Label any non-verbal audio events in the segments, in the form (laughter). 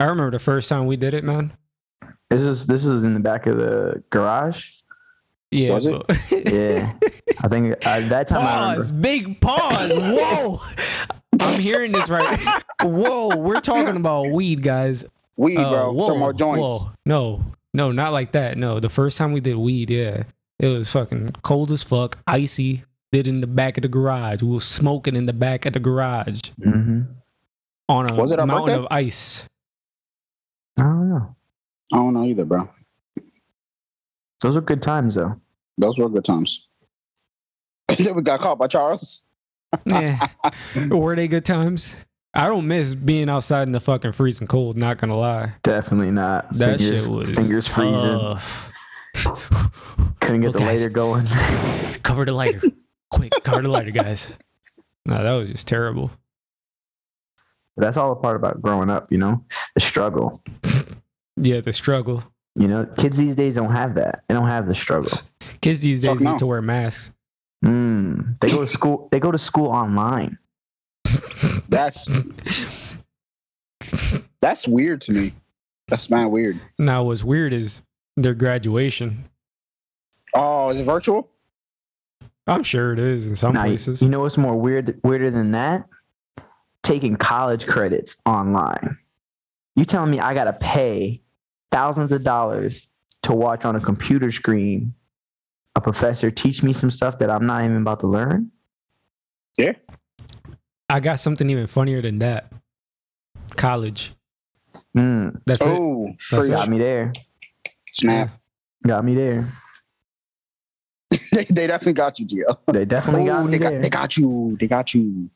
I remember the first time we did it, man. This was this was in the back of the garage. Yeah. Was it? (laughs) Yeah, I think at that time I pause. remember. Big pause. Whoa. I'm hearing this right. Whoa. We're talking about weed, guys. Weed, Uh, bro. whoa, From our joints. whoa. No, no, not like that. No, the first time we did weed, yeah, it was fucking cold as fuck, icy. Did in the back of the garage. We were smoking in the back of the garage hmm on a Was it mountain birthday? of ice. I don't know. I don't know either, bro. Those are good times though. Those were good times. (laughs) then we got caught by Charles. (laughs) Yeah. Were they good times? I don't miss being outside in the fucking freezing cold. Not gonna lie, Definitely not. that fingers, shit was fingers freezing. tough. Couldn't get the guys. later going. (laughs) cover the lighter, quick! Cover the lighter, guys. No, that was just terrible. That's all a part about growing up, you know, the struggle. Yeah, the struggle. You know, kids these days don't have that. They don't have the struggle. Kids these days Fuck need no. to wear masks. Mm, they go to school. They go to school online. (laughs) That's that's weird to me. That's not weird. Now, what's weird is their graduation. Oh, is it virtual? I'm sure it is in some Now, places. You know what's more weird? Weirder than that? Taking college credits online. You telling me I gotta pay thousands of dollars to watch on a computer screen a professor teach me some stuff that I'm not even about to learn? Yeah. I got something even funnier than that. College. Mm, That's it. Oh, That's got it. me there. snap. Got me there. they, (laughs) they definitely got you, Gio. They definitely got Oh, me they there. got they got you. They got you.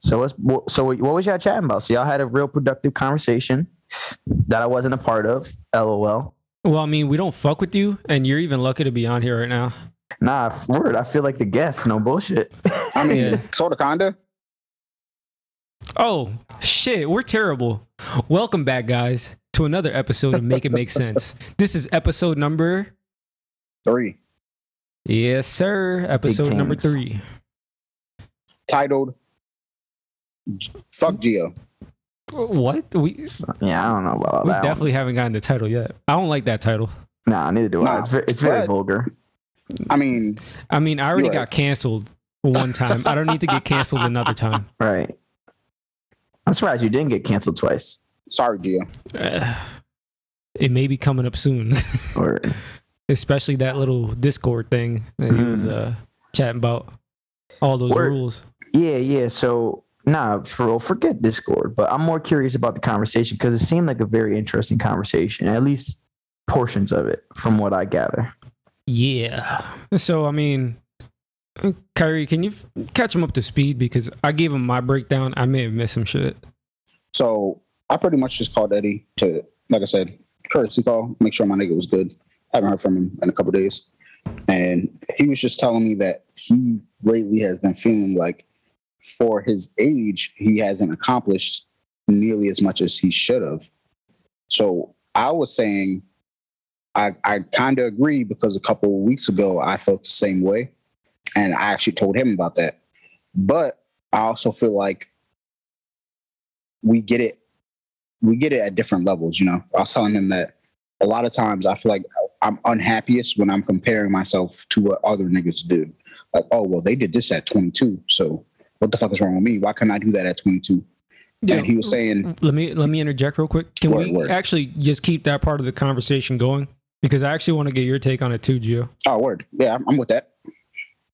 So what's so what was y'all chatting about? So y'all had a real productive conversation that I wasn't a part of. LOL. Well, I mean, we don't fuck with you, and you're even lucky to be on here right now. Nah, word. I feel like the guest. No bullshit. I mean, Yeah. sort of, kinda. Oh, shit. We're terrible. Welcome back, guys, to another episode of Make It Make (laughs) Sense. This is episode number. Three. Yes, sir. Episode number three. Titled Fuck Gio. What? We, yeah, I don't know about all we that. one. definitely haven't gotten the title yet. I don't like that title. Nah, neither do I. Nah, It's very, it's very but- vulgar. I mean, I mean, I already right. got canceled one time. I don't need to get canceled another time. (laughs) Right. I'm surprised you didn't get canceled twice. sorry, Gio. Uh, (sighs) it may be coming up soon, (laughs) Or especially that little Discord thing that he was Mhm. uh, chatting about. All those Word. rules. yeah, yeah. So nah, for real, forget Discord. But I'm more curious about the conversation because it seemed like a very interesting conversation. At least portions of it, from what I gather. Yeah. So I mean, Kyree, can you f- catch him up to speed because I gave him my breakdown. I may have missed some shit. So I pretty much just called Eddie to, like I said, courtesy call, make sure my nigga was good. I Haven't heard from him in a couple days. And he was just telling me that he lately has been feeling like for his age, he hasn't accomplished nearly as much as he should have. So I was saying, I, I kind of agree because a couple of weeks ago, I felt the same way. And I actually told him about that. But I also feel like we get it we get it at different levels you know i was telling him that a lot of times i feel like i'm unhappiest when i'm comparing myself to what other niggas do like oh well they did this at 22 so what the fuck is wrong with me why can't i do that at 22 and he was saying Let me let me interject real quick. Can Word, we word. actually just keep that part of the conversation going? Because I actually want to get your take on it too, Gio. oh word yeah i'm, I'm with that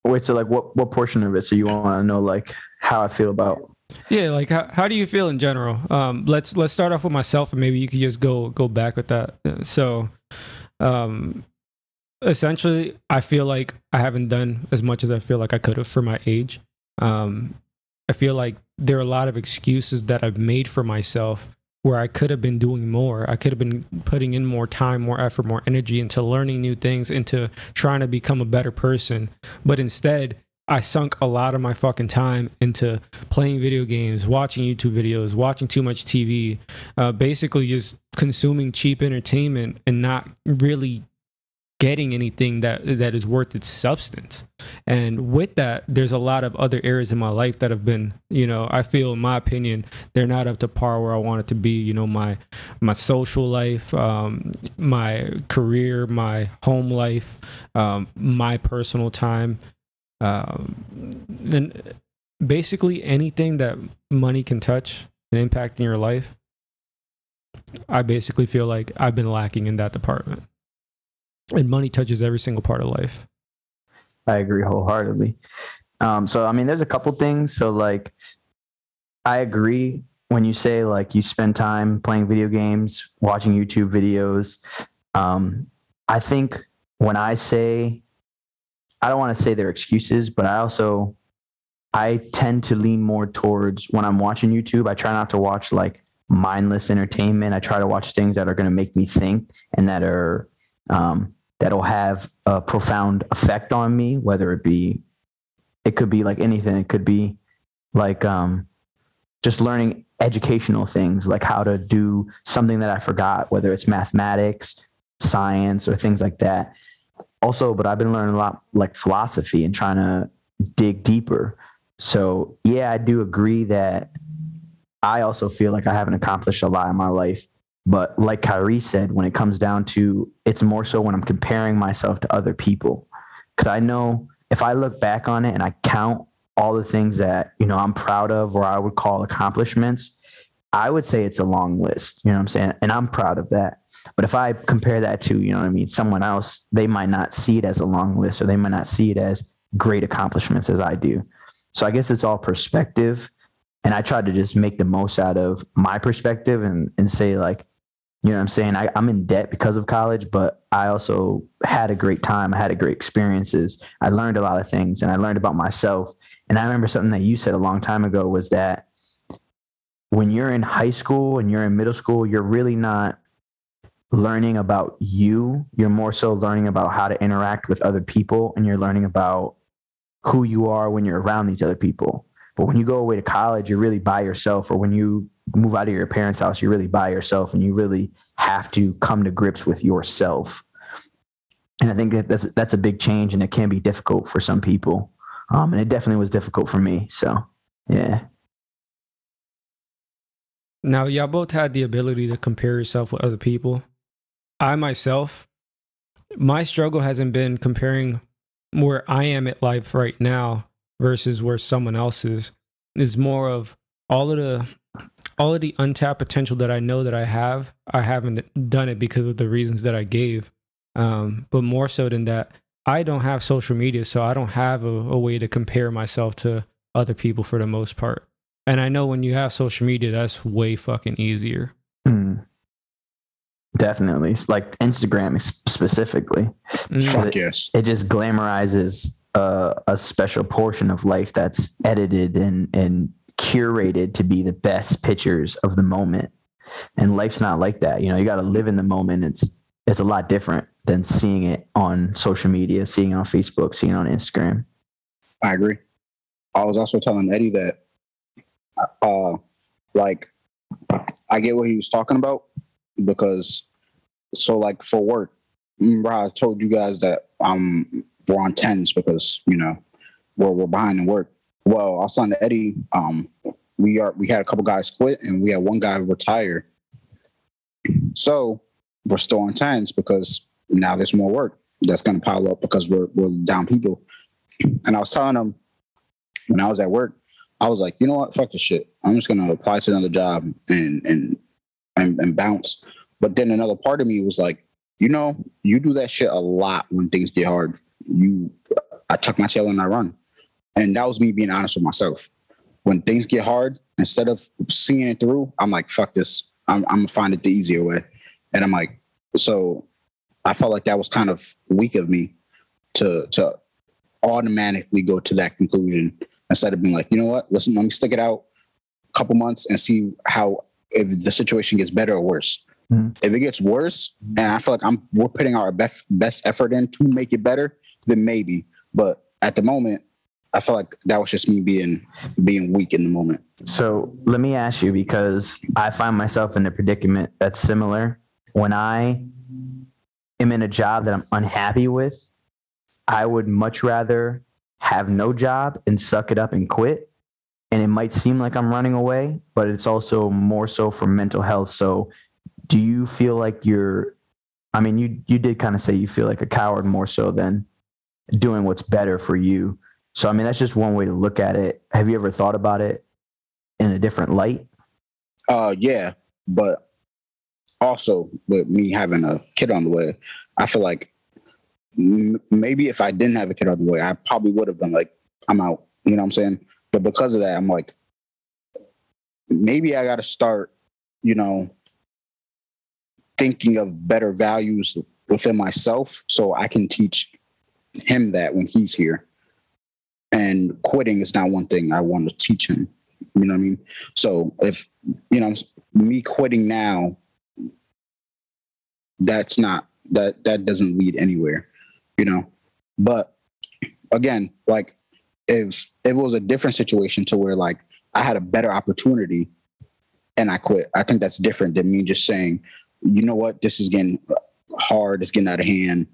Wait, so like, what what portion of it? So you want to know like how I feel about? Yeah, like how, how do you feel in general? Um, let's let's start off with myself, and maybe you could just go go back with that. Uh, So, um, essentially, I feel like I haven't done as much as I feel like I could have for my age. Um, I feel like there are a lot of excuses that I've made for myself where I could have been doing more. I could have been putting in more time, more effort, more energy into learning new things, into trying to become a better person. But instead, I sunk a lot of my fucking time into playing video games, watching YouTube videos, watching too much TV, uh, basically just consuming cheap entertainment and not really getting anything that that is worth its substance. And with that there's a lot of other areas in my life that have been you know i feel in my opinion they're not up to par where i want it to be you know my my social life um, my career my home life um, my personal time. Um, and basically anything that money can touch and impact in your life i basically feel like i've been lacking in that department and money touches every single part of life. I agree wholeheartedly. Um, so I mean, there's a couple things. So like, I agree when you say like you spend time playing video games, watching YouTube videos. Um, I think when I say, I don't want to say they're excuses, but I also I tend to lean more towards when I'm watching YouTube. I try not to watch like mindless entertainment. I try to watch things that are going to make me think and that are um, that'll have a profound effect on me, whether it be, it could be like anything. It could be like um, just learning educational things, like how to do something that I forgot, whether it's mathematics, science, or things like that. Also, but I've been learning a lot like philosophy and trying to dig deeper. So, yeah, I do agree that I also feel like I haven't accomplished a lot in my life but like Kyree said, when it comes down to it's more so when I'm comparing myself to other people. Cause I know if I look back on it and I count all the things that, you know, I'm proud of or I would call accomplishments, I would say it's a long list. You know what I'm saying? And I'm proud of that. But if I compare that to, you know what I mean, someone else, they might not see it as a long list or they might not see it as great accomplishments as I do. So I guess it's all perspective. And I try to just make the most out of my perspective and, and say, like, you know what I'm saying? I, I'm in debt because of college, but I also had a great time. I had a great experiences. I learned a lot of things and I learned about myself. And I remember something that you said a long time ago was that when you're in high school and you're in middle school, you're really not learning about you. You're more so learning about how to interact with other people and you're learning about who you are when you're around these other people. But when you go away to college, you're really by yourself, or when you move out of your parents' house, you're really by yourself and you really have to come to grips with yourself. And I think that that's that's a big change and it can be difficult for some people. Um, and it definitely was difficult for me. So yeah. Now y'all both had the ability to compare yourself with other people. I myself, my struggle hasn't been comparing where I am at life right now versus where someone else is. Is more of all of the all of the untapped potential that I know that I have, I haven't done it because of the reasons that I gave. Um, but more so than that, I don't have social media, so I don't have a, a, way to compare myself to other people for the most part. And I know when you have social media, that's way fucking easier. Mm. Definitely, like Instagram specifically. Mm. Fuck it, yes. It just glamorizes a, a special portion of life that's edited and and curated to be the best pictures of the moment. And life's not like that. You know, you got to live in the moment. It's it's a lot different than seeing it on social media, seeing it on Facebook, seeing it on Instagram. I agree. I was also telling Eddie that, uh, like, I get what he was talking about because, so like for work, I told you guys that um we're on tens because you know we're we're behind in work. Well, our son Eddie, um, we are we had a couple guys quit and we had one guy retire. So we're still on tens because now there's more work that's going to pile up because we're we're down people. And I was telling them when I was at work, I was like, you know what, fuck this shit. I'm just going to apply to another job and and and, and bounce. But then another part of me was like, you know, you do that shit a lot when things get hard. You, I tuck my tail and I run. And that was me being honest with myself. When things get hard, instead of seeing it through, I'm like, fuck this. I'm, I'm gonna find it the easier way. And I'm like, so I felt like that was kind of weak of me to to automatically go to that conclusion instead of being like, you know what, listen, let me stick it out a couple months and see how if the situation gets better or worse. Mm-hmm. If it gets worse, and I feel like I'm we're putting our best best effort in to make it better, then maybe. But at the moment, I felt like that was just me being being weak in the moment. So let me ask you because I find myself in a predicament that's similar. When I am in a job that I'm unhappy with, I would much rather have no job and suck it up and quit. And it might seem like I'm running away, but it's also more so for mental health. So, do you feel like you're? I mean, you you did kind of say you feel like a coward more so than doing what's better for you. So, I mean, that's just one way to look at it. Have you ever thought about it in a different light? Uh, yeah, but also with me having a kid on the way, I feel like m- maybe if I didn't have a kid on the way, I probably would have been like, I'm out. You know what I'm saying? But because of that, I'm like, maybe I got to start, you know, thinking of better values within myself so I can teach him that when he's here. And quitting is not one thing I want to teach him. You know what I mean? So if, you know, me quitting now, that's not, that, that doesn't lead anywhere, you know? But again, like if, it was a different situation to where like I had a better opportunity and I quit, I think that's different than me just saying, you know what, this is getting hard, it's getting out of hand.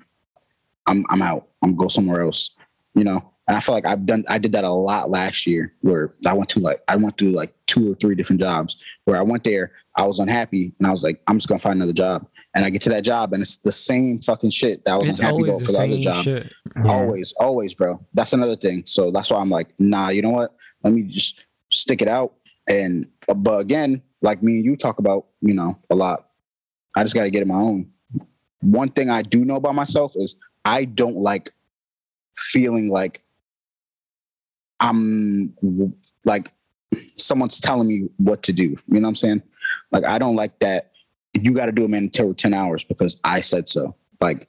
I'm I'm out. I'm go somewhere else. You know, and I feel like I've done I did that a lot last year where I went to like I went through like two or three different jobs where I went there, I was unhappy, and I was like, I'm just gonna find another job. And I get to that job and it's the same fucking shit that I was It's unhappy always about for the other job. shit. Always, always, bro. That's another thing. So that's why I'm like, nah, you know what? Let me just stick it out. And but again, like me and you talk about, you know, a lot. I just gotta get it my own. One thing I do know about myself is I don't like feeling like I'm like someone's telling me what to do. You know what I'm saying? Like I don't like that you gotta do a mandatory 10 hours because I said so. Like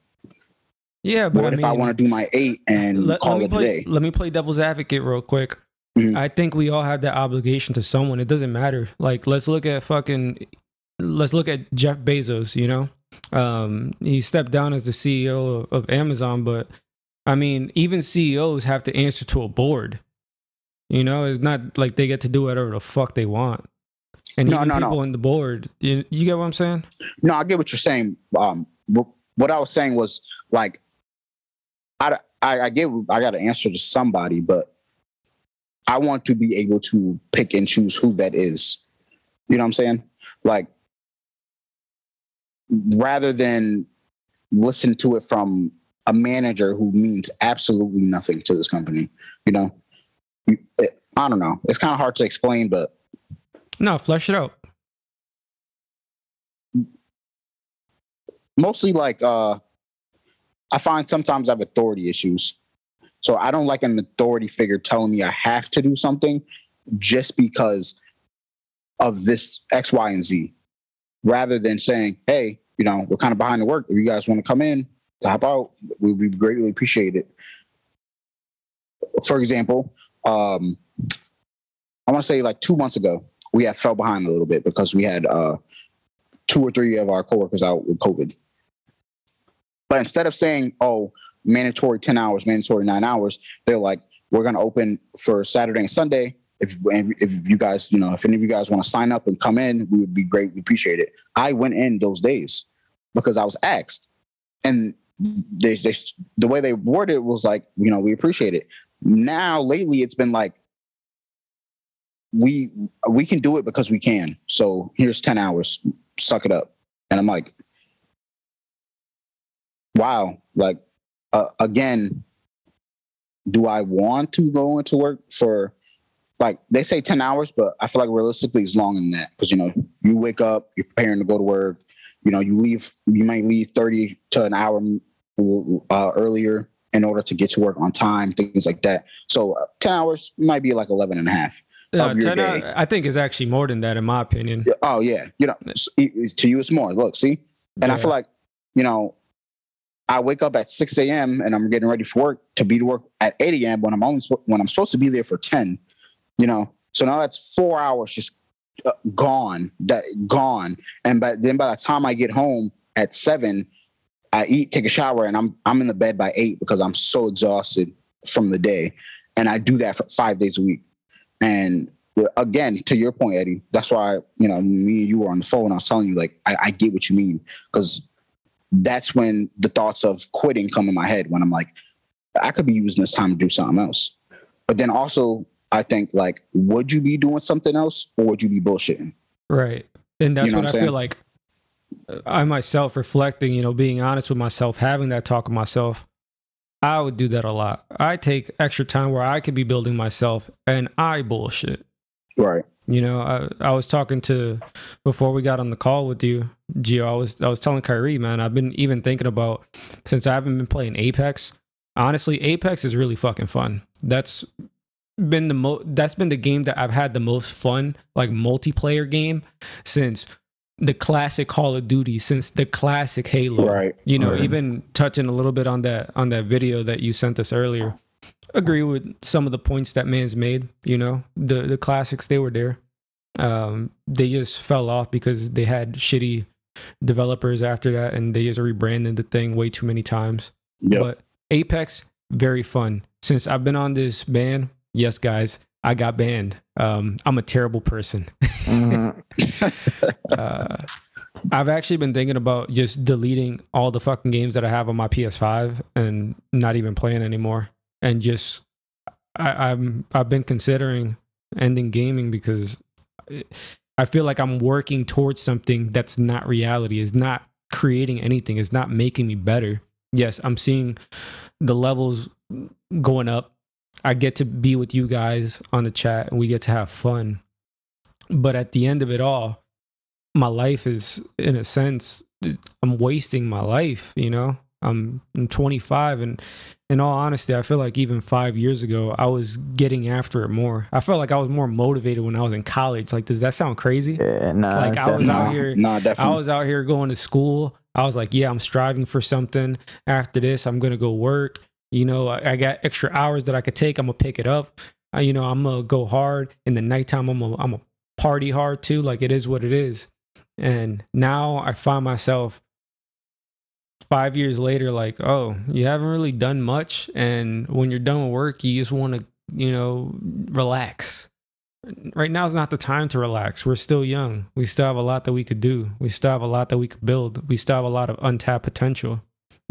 Yeah, but what I if I want to do my eight and let, call let me it a play, day? Let me play devil's advocate real quick. Mhm. I think we all have that obligation to someone. It doesn't matter. Like, let's look at fucking, let's look at Jeff Bezos. You know, um, he stepped down as the CEO of, of Amazon, but I mean, even CEOs have to answer to a board. You know, it's not like they get to do whatever the fuck they want. And No, even no, no. people on the board, you, you get what I'm saying? No, I get what you're saying. Um, what I was saying was like, I, I, I get, I got to answer to somebody, but I want to be able to pick and choose who that is. You know what I'm saying? Like, rather than listen to it from a manager who means absolutely nothing to this company. You know, I don't know. It's kind of hard to explain, but No, flesh it out. mostly like uh I find sometimes I have authority issues. So I don't like an authority figure telling me I have to do something just because of this X, Y, and Z. Rather than saying, hey, you know, we're kind of behind the work. If you guys want to come in, hop out, we would be greatly appreciated. For example, um, I want to say like two months ago, we had fell behind a little bit because we had uh, two or three of our coworkers out with COVID. But instead of saying, oh, mandatory 10 hours, mandatory nine hours, they're like, we're going to open for Saturday and Sunday. If, if you guys, you know, if any of you guys want to sign up and come in, we would be great. We appreciate it. I went in those days because I was asked. And they, they, the way they worded it was like, you know, we appreciate it. Now, lately, it's been like, we we can do it because we can. So here's 10 hours. Suck it up. And I'm like, wow. Like, uh, again, do I want to go into work for like they say 10 hours, but I feel like realistically it's longer than that because you know, you wake up, you're preparing to go to work, you know, you leave, you might leave 30 to an hour uh, earlier in order to get to work on time, things like that. So uh, 10 hours might be like 11 and a half. Your 10 hour- day. I think it's actually more than that, in my opinion. Oh yeah, you know, to you it's more. Look, see, and I feel like, you know, I wake up at six a.m. and I'm getting ready for work to be to work at eight a.m. when I'm only when I'm supposed to be there for ten. You know, so now that's four hours just uh, gone. That gone, and by then by the time I get home at seven, I eat, take a shower, and I'm I'm in the bed by eight because I'm so exhausted from the day, and I do that for five days a week. And again, to your point, Eddie, that's why you know me and you were on the phone. I was telling you like I, I get what you mean because that's when the thoughts of quitting come in my head when I'm like, I could be using this time to do something else. But then also, I think like, would you be doing something else or would you be bullshitting? Right. And that's You know what, what I I'm feel like I myself reflecting, you know, being honest with myself, having that talk with myself. I would do that a lot. I take extra time where I could be building myself and I bullshit. Right. You know, I, I was talking to before we got on the call with you, Gio. I was I was telling Kyree, man, I've been even thinking about since I haven't been playing Apex. Honestly, Apex is really fucking fun. That's been the mo that's been the game that I've had the most fun, like multiplayer game, since the classic Call of Duty, since the classic Halo. Right. You know, Right. even touching a little bit on that on that video that you sent us earlier. Agree with some of the points that man's made. You know, the the classics they were there. Um, they just fell off because they had shitty developers after that, and they just rebranded the thing way too many times. Yep. But Apex, very fun. Since I've been on this ban, yes, guys, I got banned. Um, I'm a terrible person. Mhm. (laughs) uh, I've actually been thinking about just deleting all the fucking games that I have on my PS5 and not even playing anymore. And just, I, I'm, I've been considering ending gaming because I feel like I'm working towards something that's not reality. Is not creating anything. Is not making me better. Yes, I'm seeing the levels going up. I get to be with you guys on the chat and we get to have fun. But at the end of it all, my life is in a sense I'm wasting my life, you know? I'm I'm 25 and in all honesty, I feel like even 5 years ago I was getting after it more. I felt like I was more motivated when I was in college. Like does that sound crazy? yeah, nah, Like, I was definitely. out nah, here- Nah, I was out here going to school. I was like, yeah, I'm striving for something. After this, I'm gonna go work. You know, I, I got extra hours that I could take. I'm gonna pick it up. Uh, you know, I'm gonna go hard in the nighttime. I'm gonna, I'm gonna party hard too. Like it is what it is. And now I find myself five years later, like, oh, you haven't really done much. And when you're done with work, you just want to, you know, relax right now is not the time to relax. We're still young. We still have a lot that we could do. We still have a lot that we could build. We still have a lot of untapped potential.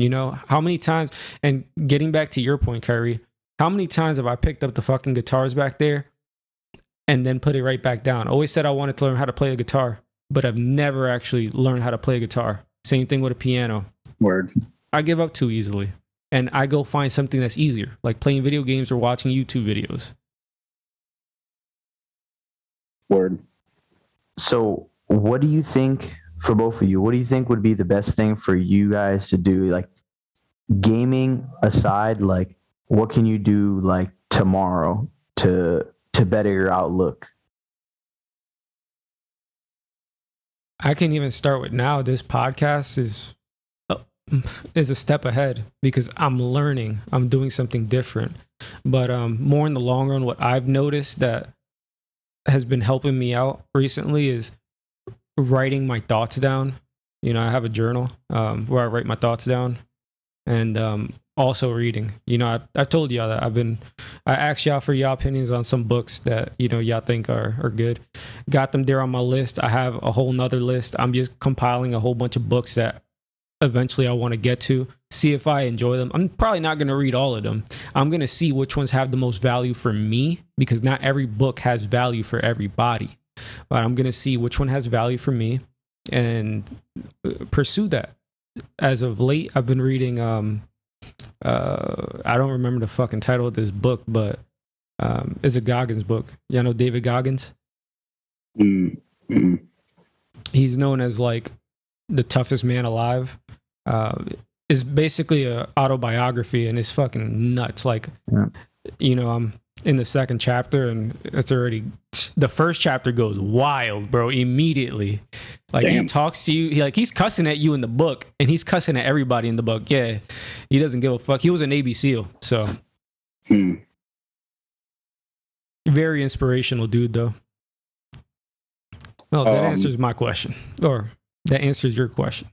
You know, how many times, and getting back to your point, Kyree, how many times have I picked up the fucking guitars back there and then put it right back down? Always said I wanted to learn how to play a guitar, but I've never actually learned how to play a guitar. Same thing with a piano. Word. I give up too easily. And I go find something that's easier, like playing video games or watching YouTube videos. Word. So, what do you think for both of you? What do you think would be the best thing for you guys to do? Like, gaming aside, like, what can you do like tomorrow to to better your outlook? I can even start with now. This podcast is uh, is a step ahead because I'm learning. I'm doing something different. But um, more in the long run, what I've noticed that has been helping me out recently is writing my thoughts down. You know, I have a journal um, where I write my thoughts down, and um, also reading. You know, I, I told y'all that I've been. I asked y'all for y'all opinions on some books that you know y'all think are are good got them there on my list. I have a whole nother list. I'm just compiling a whole bunch of books that eventually I want to get to, see if I enjoy them. I'm probably not going to read all of them. I'm going to see which ones have the most value for me because not every book has value for everybody. But I'm going to see which one has value for me and uh, pursue that. As of late, I've been reading um uh I don't remember the fucking title of this book, but um it's a Goggins book. Y'all know David Goggins? Mm, mm, he's known as like the toughest man alive. Uh, is basically a autobiography and it's fucking nuts. Like, Yeah. you know, I'm in the second chapter and it's already the first chapter goes wild, bro. Immediately, like he talks to you, he like he's cussing at you in the book and he's cussing at everybody in the book. Yeah, he doesn't give a fuck. He was a Navy SEAL, so mm. very inspirational dude, though. Oh, that Um, answers my question, or that answers your question.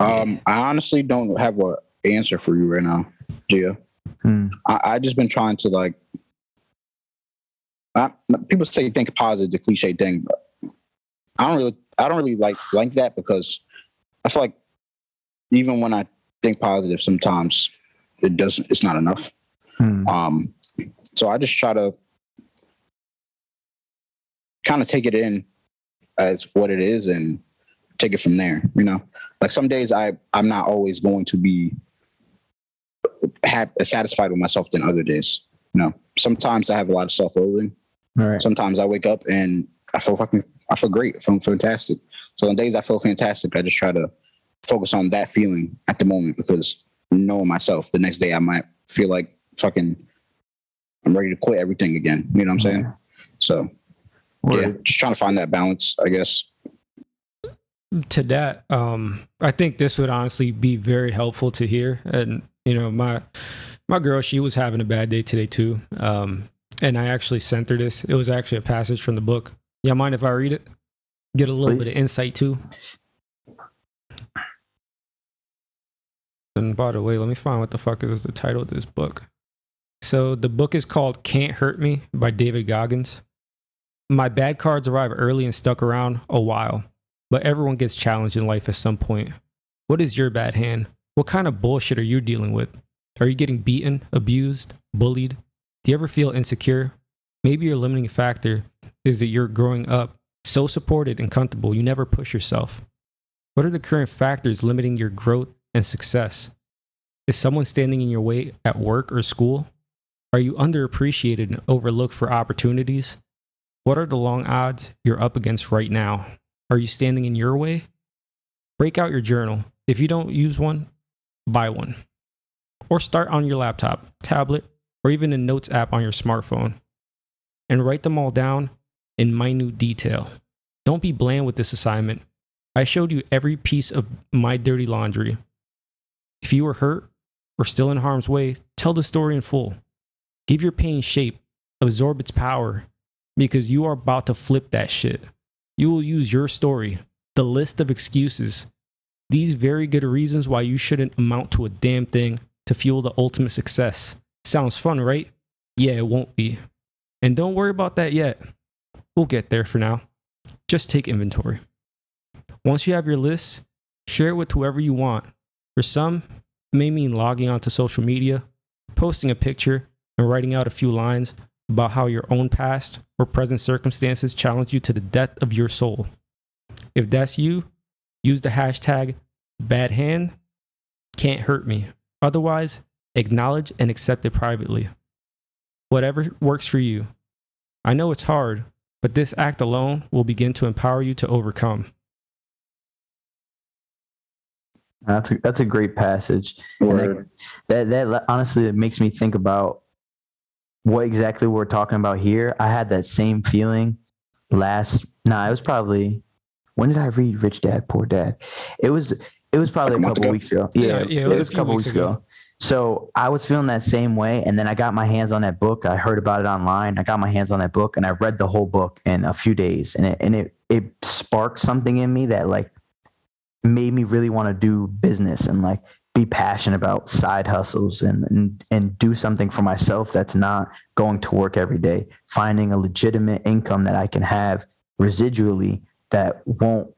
Um, I honestly don't have a answer for you right now, Gio. Hmm. I, I just been trying to like. I, people say think positive, a cliche thing, but I don't really, I don't really like like that because I feel like even when I think positive, sometimes it doesn't. It's not enough. Hmm. Um, so I just try to kind of take it in as what it is and take it from there. You know, like some days I I'm not always going to be satisfied with myself than other days. You know, sometimes I have a lot of self-loathing. All right. Sometimes I wake up and I feel fucking I feel great. I feel fantastic. So on days I feel fantastic, I just try to focus on that feeling at the moment because knowing myself, the next day I might feel like fucking I'm ready to quit everything again. You know what I'm saying? So yeah, just trying to find that balance, I guess. to that um i think this would honestly be very helpful to hear and you know my my girl she was having a bad day today too um and i actually sent her this it was actually a passage from the book yeah mind if i read it get a little Please. bit of insight too and by the way let me find what the fuck is the title of this book so the book is called can't hurt me by david goggins my bad cards arrive early and stuck around a while but everyone gets challenged in life at some point. What is your bad hand? What kind of bullshit are you dealing with? Are you getting beaten, abused, bullied? Do you ever feel insecure? Maybe your limiting factor is that you're growing up so supported and comfortable, you never push yourself. What are the current factors limiting your growth and success? Is someone standing in your way at work or school? Are you underappreciated and overlooked for opportunities? What are the long odds you're up against right now? Are you standing in your way? Break out your journal. If you don't use one, buy one. Or start on your laptop, tablet, or even a notes app on your smartphone and write them all down in minute detail. Don't be bland with this assignment. I showed you every piece of my dirty laundry. If you were hurt or still in harm's way, tell the story in full. Give your pain shape, absorb its power, because you are about to flip that shit. You will use your story, the list of excuses, these very good reasons why you shouldn't amount to a damn thing to fuel the ultimate success. Sounds fun, right? Yeah, it won't be. And don't worry about that yet. We'll get there for now. Just take inventory. Once you have your list, share it with whoever you want. For some, it may mean logging onto social media, posting a picture, and writing out a few lines about how your own past or present circumstances challenge you to the depth of your soul. If that's you, use the hashtag bad hand can't hurt me. Otherwise, acknowledge and accept it privately. Whatever works for you. I know it's hard, but this act alone will begin to empower you to overcome. That's a, that's a great passage. And Word. that that honestly it makes me think about what exactly we're talking about here. I had that same feeling last. Nah, it was probably when did I read Rich Dad Poor Dad? It was it was probably Like a a couple ago? weeks ago. Yeah, Yeah, yeah, it it was was, a a few couple weeks weeks ago. So I was feeling that same way, and then I got my hands on that book. I heard about it online. I got my hands on that book, and I read the whole book in a few days, and it and it it sparked something in me that like made me really want to do business and like be passionate about side hustles and, and and do something for myself that's not going to work every day finding a legitimate income that i can have residually that won't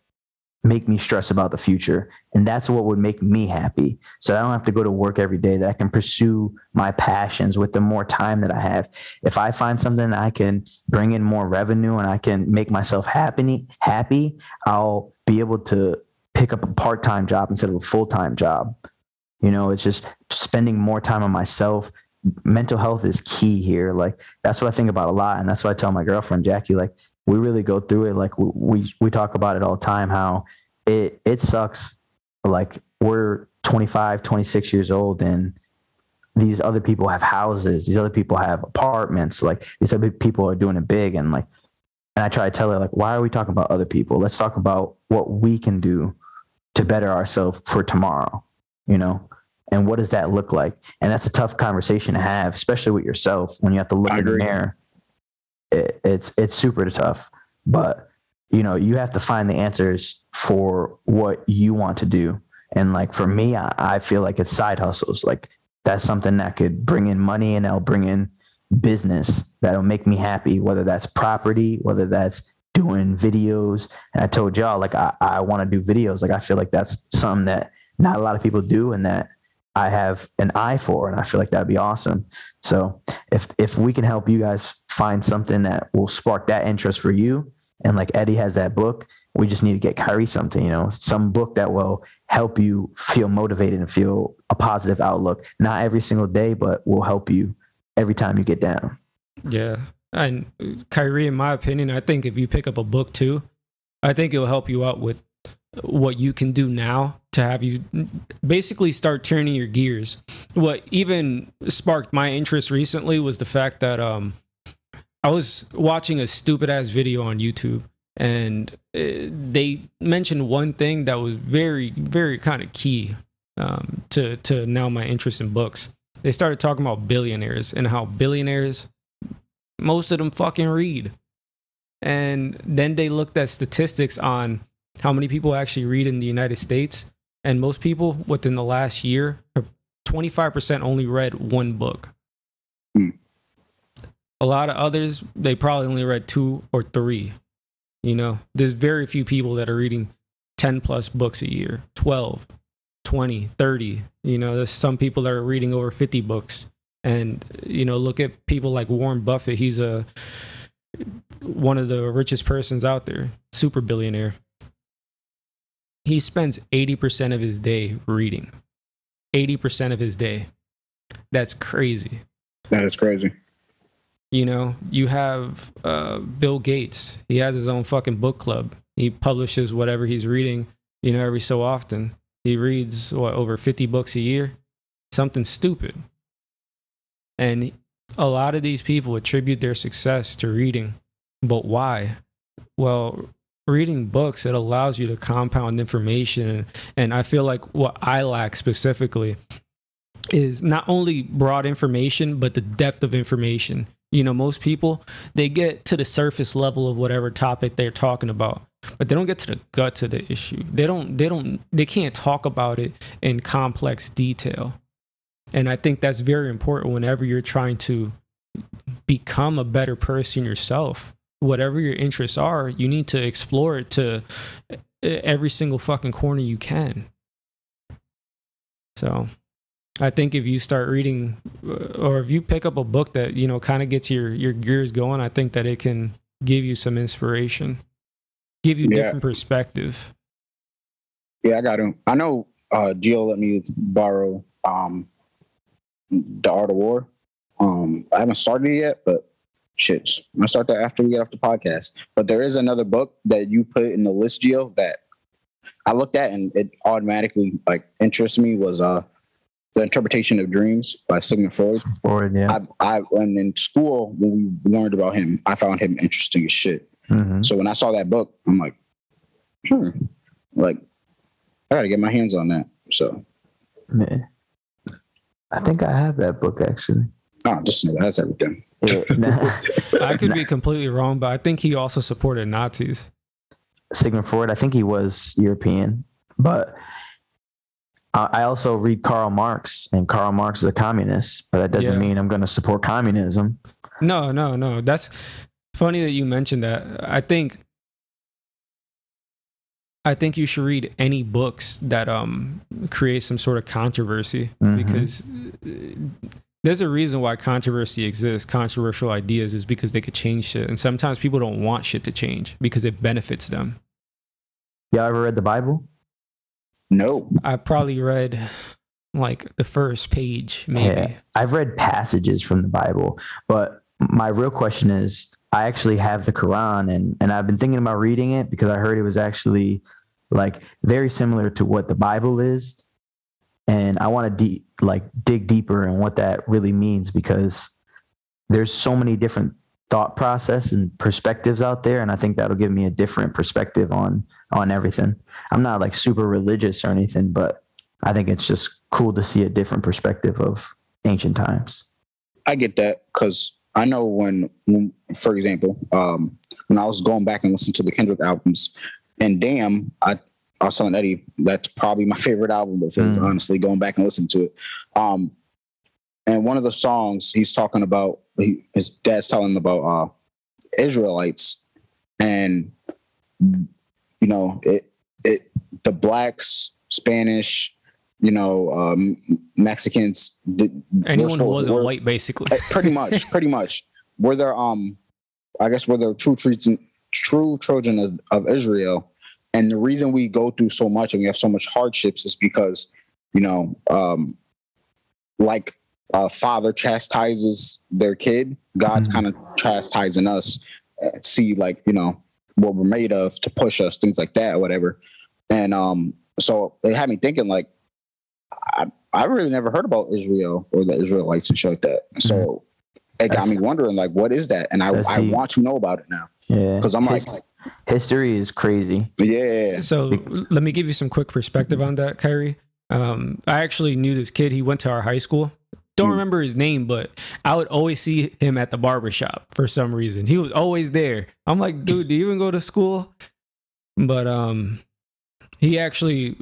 make me stress about the future. And that's what would make me happy. So i don't have to go to work every day that i can pursue my passions with the more time that i have. If i find something that i can bring in more revenue and i can make myself happy happy i'll be able to pick up a part-time job instead of a full-time job. You know it's just spending more time on myself. Mental health is key here. Like that's what i think about a lot. And that's what i tell my girlfriend jackie like we really go through it like we we, we talk about it all the time how it it sucks like we're 25 26 years old and these other people have houses these other people have apartments like these other people are doing it big and like and i try to tell her like why are we talking about other people? Let's talk about what we can do to better ourselves for tomorrow you know? And what does that look like? And that's a tough conversation to have especially with yourself when you have to look I in the mirror it, it's it's super tough but you know you have to find the answers for what you want to do. And like for me I, I feel like it's side hustles. Like that's something that could bring in money and that'll bring in business that'll make me happy whether that's property whether that's doing videos. And i told y'all like i, I want to do videos. Like i feel like that's something that not a lot of people do and that I have an eye for, and I feel like that'd be awesome. So if if we can help you guys find something that will spark that interest for you, and like Eddie has that book, we just need to get Kyree something, you know, some book that will help you feel motivated and feel a positive outlook. Not every single day, but will help you every time you get down. Yeah. And Kyree, in my opinion, I think if you pick up a book too, I think it will help you out with what you can do now to have you basically start turning your gears. What even sparked my interest recently was the fact that um, I was watching a stupid ass video on YouTube and uh, they mentioned one thing that was very, very kind of key um, to to now my interest in books. They started talking about billionaires and how billionaires, most of them fucking read, and then they looked at statistics on how many people actually read in the United States, and most people within the last year, 25% only read one book. Hmm. A lot of others, they probably only read two or three. You know, there's very few people that are reading 10 plus books a year, 12, 20, 30. You know, there's some people that are reading over 50 books. And, you know, look at people like Warren Buffett. He's a one of the richest persons out there, super billionaire he spends 80% of his day reading. 80% of his day. That's crazy. That is crazy. You know, you have uh, Bill Gates. He has his own fucking book club. He publishes whatever he's reading, you know, every so often. He reads, what, over 50 books a year? Something stupid. And a lot of these people attribute their success to reading. But why? Well, reading books it allows you to compound information. And i feel like what i lack specifically is not only broad information but the depth of information. You know most people they get to the surface level of whatever topic they're talking about but they don't get to the guts of the issue. They don't they don't they can't talk about it in complex detail. And i think that's very important whenever you're trying to become a better person yourself whatever your interests are, you need to explore it to every single fucking corner you can. So, I think if you start reading, uh, or if you pick up a book that you know kind of gets your your gears going, I think that it can give you some inspiration, give you Yeah. different perspective. Yeah, I got him. I know uh Gio let me borrow um The Art of War. Um I haven't started it yet, but shit. I'm gonna start that after we get off the podcast. But there is another book that you put in the list, Gio, that I looked at and it automatically like interested me was uh The Interpretation of Dreams by Sigmund Freud. Forward, yeah. I I when in school when we learned about him, I found him interesting as shit. Mhm. So when I saw that book, I'm like, hmm, like I gotta get my hands on that. So Yeah. I think I have that book actually. oh, just know that's everything. I could be completely wrong, but I think he also supported Nazis. Sigmund Freud. I think he was European, but I I also read Karl Marx, and Karl Marx is a communist. But that doesn't Yeah. mean I'm going to support communism. No, no, no. That's funny that you mentioned that. I think I think you should read any books that um create some sort of controversy Mhm. because there's a reason why controversy exists. Controversial ideas is because they could change shit, and sometimes people don't want shit to change because it benefits them. Y'all ever read the Bible? No. I probably read like the first page, maybe. Yeah. I've read passages from the Bible, but my real question is I actually have the Quran and and I've been thinking about reading it because I heard it was actually like very similar to what the Bible is and I want to de- like dig deeper in what that really means because there's so many different thought process and perspectives out there and I think that'll give me a different perspective on on everything. I'm not like super religious or anything, but I think it's just cool to see a different perspective of ancient times. I get that because I know when, when, for example, um, when I was going back and listening to the Kendrick albums, and damn, I I was telling Eddie that's probably my favorite album of his. Mm. Honestly, going back and listening to it, um, and one of the songs he's talking about, he, his dad's telling him about uh, Israelites, and you know it it the blacks, Spanish, you know, um, Mexicans. Did, Anyone who wasn't were- white, basically. eh, pretty much, (laughs) pretty much. We're the um, I guess we're the true Trojan, true Trojan of, of Israel, and the reason we go through so much and we have so much hardships is because, you know, um, like a father chastises their kid, God's Mhm. kind of chastising us. uh, See, like you know, what we're made of to push us, things like that, whatever. And um, so it had me thinking, like, I I really never heard about Israel or the Israelites and shit like that. So it got That's- me wondering, like, what is that? And I I want to know about it now Yeah. because I'm like, history is crazy. yeah, So let me give you some quick perspective on that, Kyree. Um, I actually knew this kid. He went to our high school. Don't Hmm. remember his name, but I would always see him at the barber shop for some reason. He was always there. I'm like, dude, do you even go to school? But um, he actually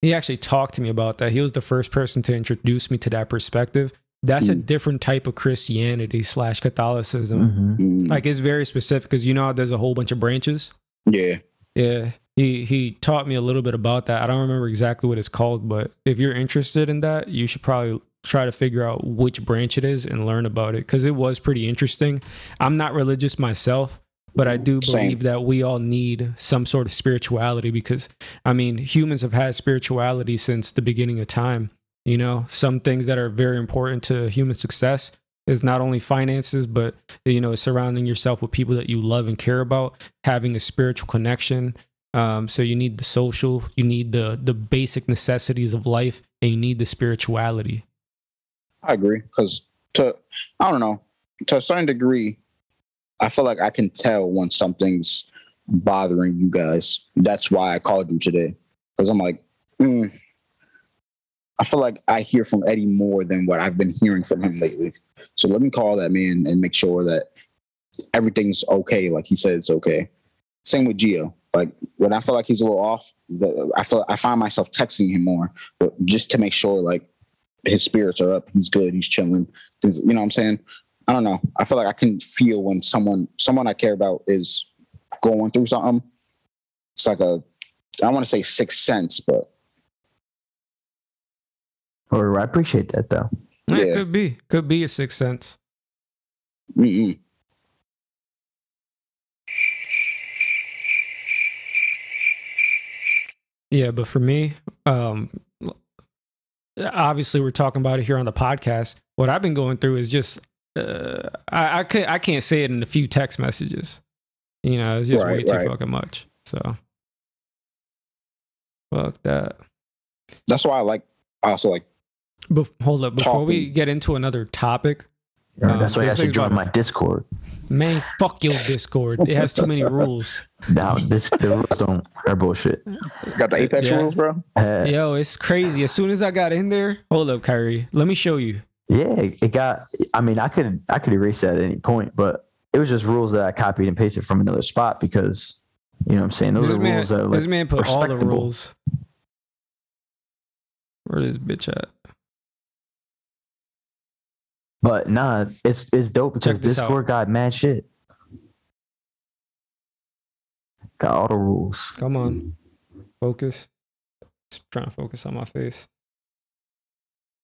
he actually talked to me about that. He was the first person to introduce me to that perspective. That's a Hmm. different type of Christianity slash Catholicism. Mhm. Mm, Like it's very specific because you know how there's a whole bunch of branches. yeah, Yeah, he he taught me a little bit about that. I don't remember exactly what it's called, but if you're interested in that, you should probably try to figure out which branch it is and learn about it because it was pretty interesting. I'm not religious myself, but I do Same. believe that we all need some sort of spirituality because I mean, humans have had spirituality since the beginning of time. You know, some things that are very important to human success is not only finances, but you know, surrounding yourself with people that you love and care about, having a spiritual connection. Um, so you need the social, you need the the basic necessities of life, and you need the spirituality. I agree because to I don't know to a certain degree, I feel like I can tell when something's bothering you guys. That's why I called you today because I'm like, mm, I feel like I hear from Eddie more than what I've been hearing from him lately. So let me call that man and make sure that everything's okay, like he said it's okay. Same with Gio. Like when I feel like he's a little off, the, I feel I find myself texting him more, but just to make sure like his spirits are up, he's good, he's chilling. Things, you know what I'm saying? I don't know. I feel like I can feel when someone someone I care about is going through something. It's like a I want to say sixth sense, but Or I appreciate that though. It Yeah. could be, could be a sixth sense. mm-mm. Yeah, but for me, um, obviously we're talking about it here on the podcast. What I've been going through is just uh, I I, could, I can't say it in a few text messages. You know, it's just way too right. fucking much. So fuck that. that's why I like I also like Bef- hold up, before we Talking. get into another topic, Right, That's Um, why I this should join my Discord. man, fuck your Discord. It has too many (laughs) rules. No, this the rules don't are bullshit. got the Apex Yeah. rules, bro. Uh, Yo, it's crazy. As soon as I got in there, hold up, Kyree. Let me show you. Yeah, it got. I mean, I could I could erase that at any point, but it was just rules that I copied and pasted from another spot because you know what I'm saying those This are man, rules that are like this man put all the rules. Where this bitch at? But nah, it's it's dope because Check this out. Discord got mad shit. Got all the rules. Come on, focus. Just trying to focus on my face.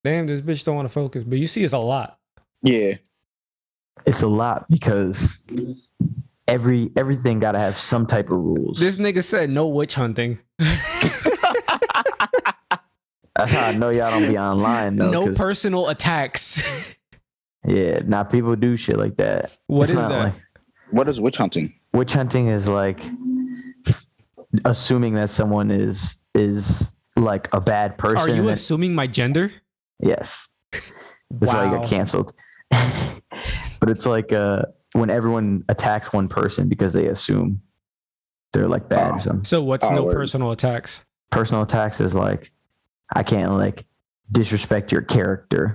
Damn, this bitch don't want to focus, but you see, it's a lot. Yeah. It's a lot because every everything got to have some type of rules. This nigga said no witch hunting. (laughs) That's how I know y'all don't be online though. no 'cause- personal attacks. (laughs) yeah, now people do shit like that. What It's is that? like- What is witch hunting? witch hunting is like assuming that someone is is like a bad person. Are you and then- assuming my gender? yes, that's why you Wow. got canceled. (laughs) but it's like uh, when everyone attacks one person because they assume they're like bad or Oh. something. So what's Oh, no word. personal attacks? Personal attacks is like I can't like disrespect your character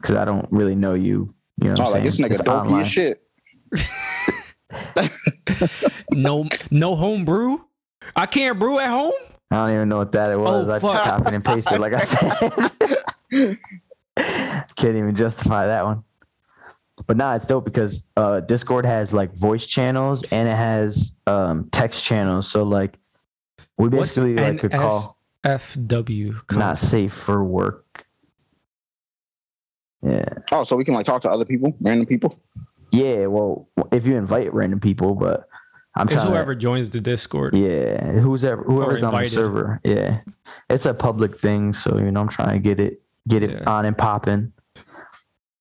because I don't really know you. You know what Oh, I'm like this nigga It's dopey online. as shit. (laughs) No, no home brew. I can't brew at home. I don't even know what that it was. Oh, I just copied and pasted, like I said. (laughs) Can't even justify that one. But nah, it's dope because uh, Discord has like voice channels and it has um, text channels. So like, we What's basically like could call FW. Not safe for work. Yeah. Oh, so we can like talk to other people, random people. Yeah. Well, if you invite random people, but I'm It's trying to- whoever joins the Discord. Yeah, who's ever whoever's on the server. Yeah, it's a public thing, so you know I'm trying to get it get it Yeah. on and popping.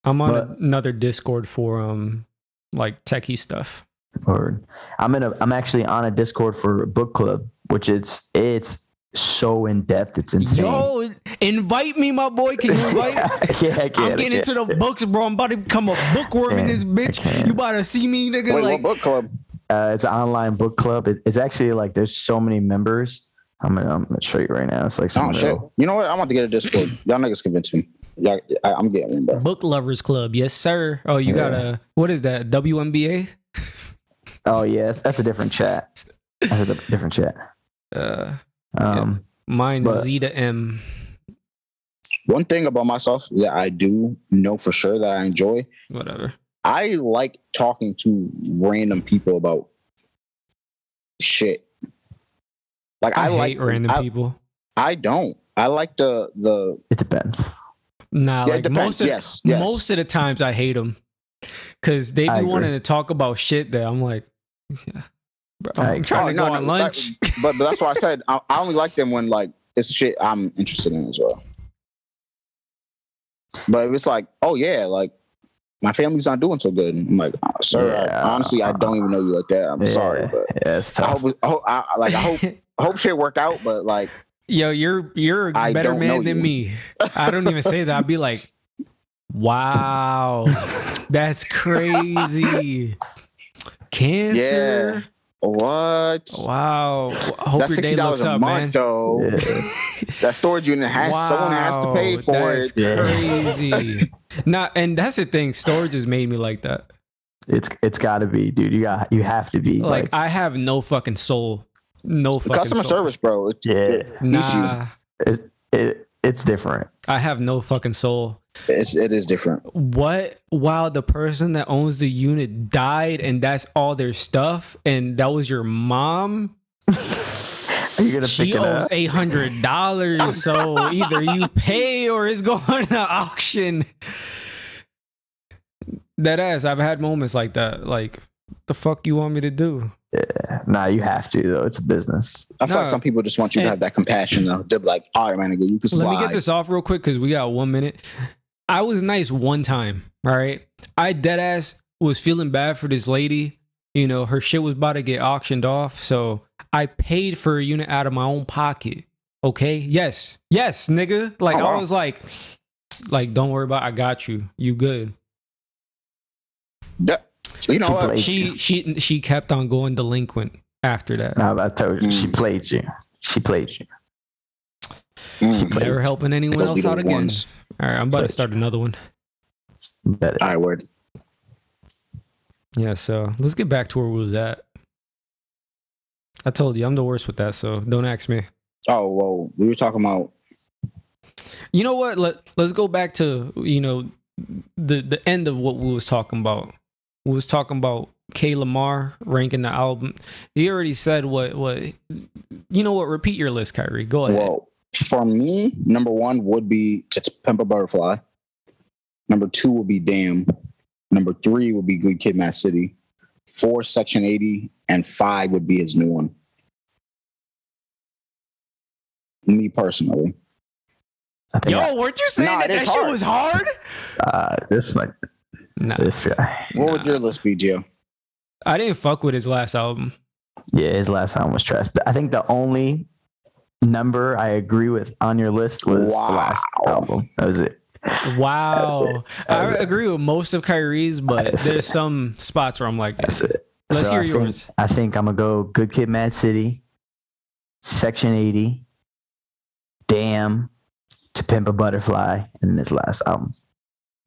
I'm on But- another Discord for um like techie stuff. Or I'm in a I'm actually on a Discord for a book club, which it's it's so in depth, it's insane. Yo, invite me, my boy. Can you invite? yeah, (laughs) I can, I'm I getting can. into the books, bro. I'm about to become a bookworm in this bitch. You about to see me, nigga? Wait, like, what book club? Uh, it's an online book club. It, it's actually like there's so many members. I'm gonna, I'm gonna show you right now. It's like Oh shit! little- You know what? I want to get a Discord. Y'all niggas convince me. Y'all, I, I'm getting one, bro. Book Lovers Club. Yes, sir. Oh, you got a what is that? WNBA? Oh yeah, that's, that's a different (laughs) chat. That's a different chat. Uh, Um, mine But- Z to M. One thing about myself that I do know for sure that I enjoy, Whatever. I like talking to random people about shit. Like I, I, like hate random I, people. I don't. I like the the it depends. Nah, yeah, like depends. most of yes, yes. most of the times I hate them because they I be wanting to talk about shit that I'm like, yeah, bro, oh, I I'm trying Oh, to no, go no, on that- lunch. (laughs) but, but that's why I said I, I only like them when like it's shit I'm interested in as well. But if it's like, oh yeah, like my family's not doing so good, I'm like, oh, sir, I- Yeah. honestly, I don't even know you like that. I'm yeah, sorry, but yeah, it's I tough. hope, I hope, I, like, I hope, (laughs) I hope shit work out. But like, Yo, you're you're a I better man than you. me. I don't even say that. I'd be like, wow, (laughs) that's crazy. Cancer. What? Wow. I hope That's your day sixty dollars looks a up, month, man. though. Yeah. (laughs) That storage unit has someone has to pay for that's it. Yeah. Crazy. (laughs) Not, and that's the thing. Storage has made me like that. It's it's got to be, dude. You got you have to be Like, like, I have no fucking soul. No fucking Customer soul. service, bro. It, yeah. it- Nah, It's it, it's different. I have no fucking soul. it's, it is different. What? While the person that owns the unit died, and that's all their stuff, and that was your mom. Are (laughs) you gonna she pick it owes eight hundred dollars, so either you pay or it's going to (laughs) auction. That ass, I've had moments like that. Like, the fuck you want me to do? Yeah. Nah, you have to though. It's a business. I feel like some people just want you to have that compassion, though. They're like, all right, man, nigga, you can slide. Let me get this off real quick because we got one minute. I was nice one time. All right. I dead ass was feeling bad for this lady. You know, her shit was about to get auctioned off. So I paid for a unit out of my own pocket. Okay. Yes. Yes, nigga. Like Oh, I was like, like, don't worry about it. I got you. You good. That- you know She what? She you. she she kept on going delinquent after that. Nah, I told you, she Mm. played you. She played you. Mm. She played. Never helping anyone else out again. ones. All right, I'm about to Played. start another one. Bet it. All right, word. Yeah, so let's get back to where we was at. I told you I'm the worst with that, so don't ask me. Oh, well, we were talking about. You know what? Let Let's go back to you know the the end of what we was talking about. We was talking about K Lamar ranking the album. He already said what what. You know what? Repeat your list, Kyree. Go ahead. Well, for me, number one would be to Pimp a Butterfly. Number two would be Damn. Number three would be Good Kid, Mad City. Four, Section 80. And five would be his new one. Me personally. I think Yo, weren't you saying Nah, that it that is shit was hard? uh, this like Nah, this guy. What would your list be, Gio? I didn't fuck with his last album. Yeah, his last album was trash. I think the only number I agree with on your list was Wow. the last album. That was it. Wow, That was I it. agree with most of Kyree's, but That's there's it. some spots where I'm like, That's it. Let's So hear I think- yours. I think I'm gonna go Good Kid, Mad City, Section 80, Damn, To Pimp a Butterfly, and this last album.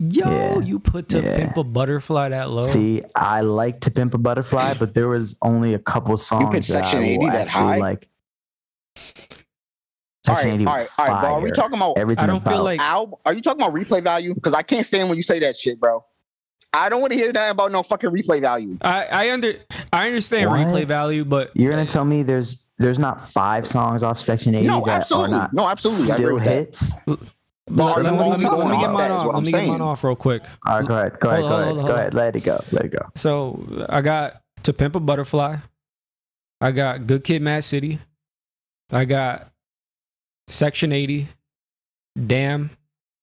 Yo, Yeah. you put to Yeah. pimp a butterfly that low. See, I like To Pimp a Butterfly, but there was only a couple songs You put Section that 80 that high? like. All Section right, 80 all was right, all right, bro. Are we talking about Everything I don't feel like album? Are you talking about replay value? Because I can't stand when you say that shit, bro. I don't want to hear that about no fucking replay value. I I under I understand What? replay value, but You're gonna tell me there's there's not five songs off Section 80 No, that absolutely. are not No, absolutely. I agree still with that. Hits. Let, let me, let me- let me get off mine off. Let I'm me get mine off real quick. All right, go ahead, go ahead, Hold go on, ahead, hold go hold ahead. Let it go, let it go. So I got To Pimp a Butterfly. I got Good Kid, Mad City. I got Section 80, Damn,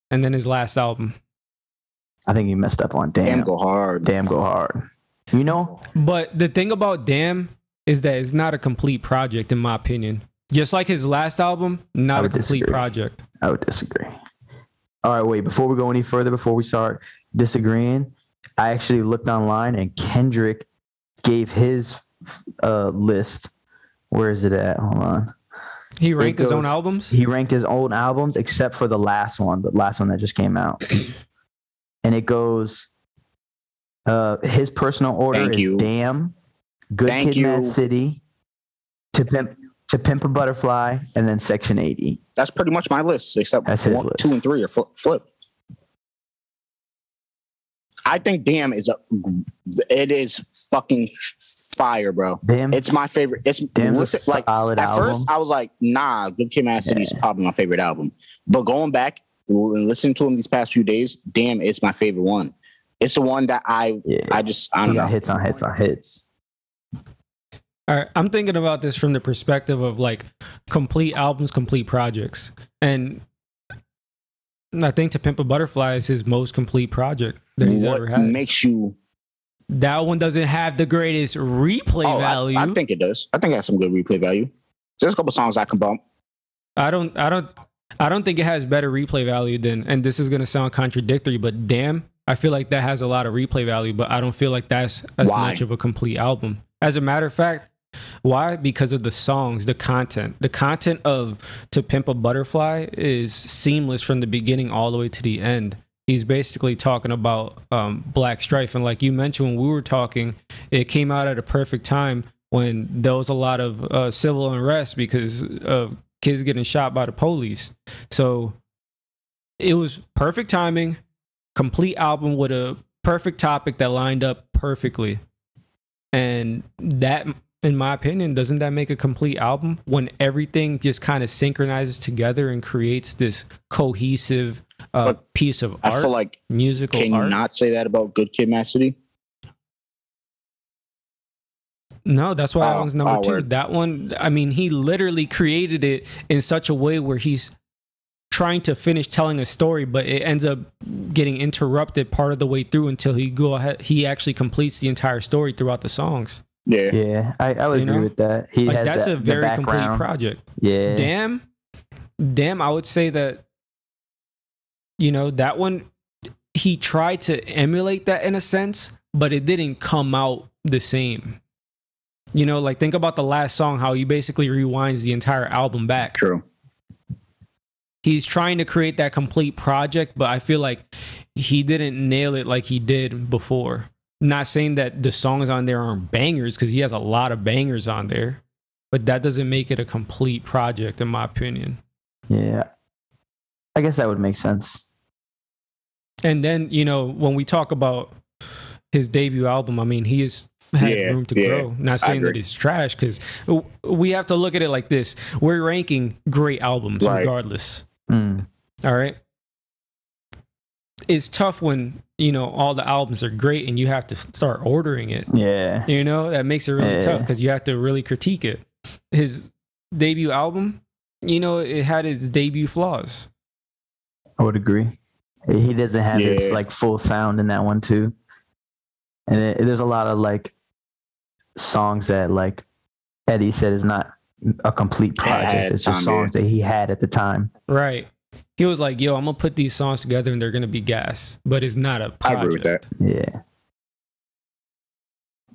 and then his last album. I think he messed up on Damn, damn. go hard. Damn, go hard. You know, But the thing about Damn is that it's not a complete project, in my opinion. Just like his last album, not a complete disagree. project. I would disagree. All right, wait. Before we go any further, before we start disagreeing, I actually looked online and Kendrick gave his uh, list. Where is it at? Hold on. He ranked his own albums. He ranked his own albums except for the last one, the last one that just came out. (clears throat) and it goes uh his personal order Thank is you. Damn, Good Thank Kid, Mad. City, To Pimp To Pimp a Butterfly, and then Section 80. That's pretty much my list, except one, list. two and three are flip. flip. I think Damn is a it is fucking fire, bro. Damn, It's my favorite. It's Damn's a listen, like at album. first I was like, nah, Good Kid, Mad City is Yeah. probably my favorite album. But going back and listening to him these past few days, Damn is my favorite one. It's the one that I yeah, I just I don't know. hits on hits on hits. All right, I'm thinking about this from the perspective of like complete albums, complete projects, and I think To Pimp a Butterfly is his most complete project that he's what ever had. makes you? that one doesn't have the greatest replay Oh, I- value. I, think it does. I think it has some good replay value. There's a couple songs I can bump. I don't I don't I don't think it has better replay value than and this is gonna sound contradictory, but damn, I feel like that has a lot of replay value, but I don't feel like that's as Why? much of a complete album. As a matter of fact, why? Because of the songs, the content. The content of To Pimp a Butterfly is seamless from the beginning all the way to the end. He's basically talking about um, black strife. And like you mentioned when we were talking, it came out at a perfect time when there was a lot of uh, civil unrest because of kids getting shot by the police. So it was perfect timing, complete album with a perfect topic that lined up perfectly. And that, in my opinion, doesn't that make a complete album when everything just kind of synchronizes together and creates this cohesive uh, piece of I art, feel like musical can you art? not say that about Good Kid, Mad City? No, that's why that one's number oh, two. word. That one, I mean, he literally created it in such a way where he's trying to finish telling a story, but it ends up getting interrupted part of the way through until he go ahead. He actually completes the entire story throughout the songs. Yeah. Yeah, I, I would You agree know? with that. He Like has that's that, a the very complete background. project. Yeah, Damn, damn. I would say that. You know that one. He tried to emulate that in a sense, but it didn't come out the same. You know, like think about the last song, how he basically rewinds the entire album back. True. He's trying to create that complete project, but I feel like he didn't nail it like he did before. Not saying that the songs on there aren't bangers, because he has a lot of bangers on there, but that doesn't make it a complete project, in my opinion. yeah. I guess that would make sense. And then, you know, when we talk about his debut album, I mean, he has had Yeah, room to yeah, grow. Not saying that agree. it's trash, because we have to look at it like this: we're ranking great albums Right. regardless. Mm. All right. It's tough when you know all the albums are great and you have to start ordering it. Yeah, You know that makes it really Yeah. tough because you have to really critique it. His debut album, you know, it had its debut flaws. I would agree. He doesn't have his like full sound in that one too, and it, there's a lot of like songs that like Eddie said is not a complete project. It's just time, yeah. songs that he had at the time. Right. He was like, "Yo, I'm gonna put these songs together and they're gonna be gas," but it's not a I project. agree with that. Yeah.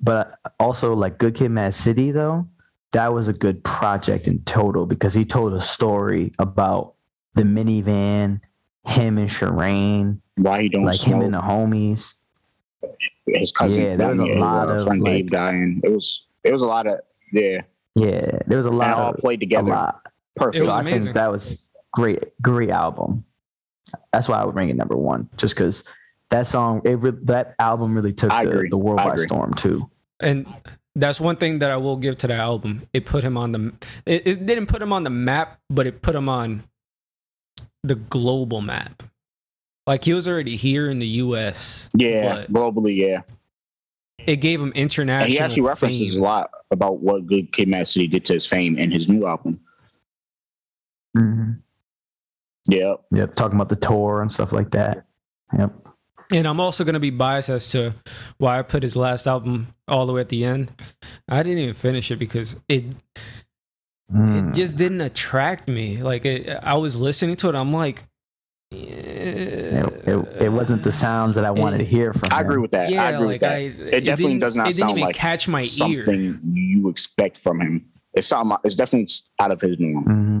But also like Good Kid, Mad City though, that was a good project in total because he told a story about the minivan, him and Sherane, Why he don't like him and the homies. his cousin, Yeah, there was a uh, lot of, friend Dave dying. It was it was a lot of yeah. Yeah, there was a And it lot all of played a together lot. perfect. It was so I think that was great, great album. That's why I would rank it number one, just because that song, it re- that album really took the, the world by storm too. And That's one thing that I will give to the album. It put him on the. It, it didn't put him on the map, but it put him on the global map. Like he was already here in the U.S. Yeah, globally, yeah. it gave him international. And he actually references fame. a lot about what Good Kid, Mad City did to his fame in his new album. hmm Yeah, Yep. Talking about the tour and stuff like that. Yep. And I'm also gonna be biased as to why I put his last album all the way at the end. I didn't even finish it because it Mm. it just didn't attract me. Like it, I was listening to it, I'm like, it, it, it wasn't the sounds that I wanted to hear from him. I him. agree with that. yeah, I agree like with that. I, it definitely didn't- does not It didn't sound even like catch my ear. something you expect from him. It's something. It's definitely out of his norm. hmm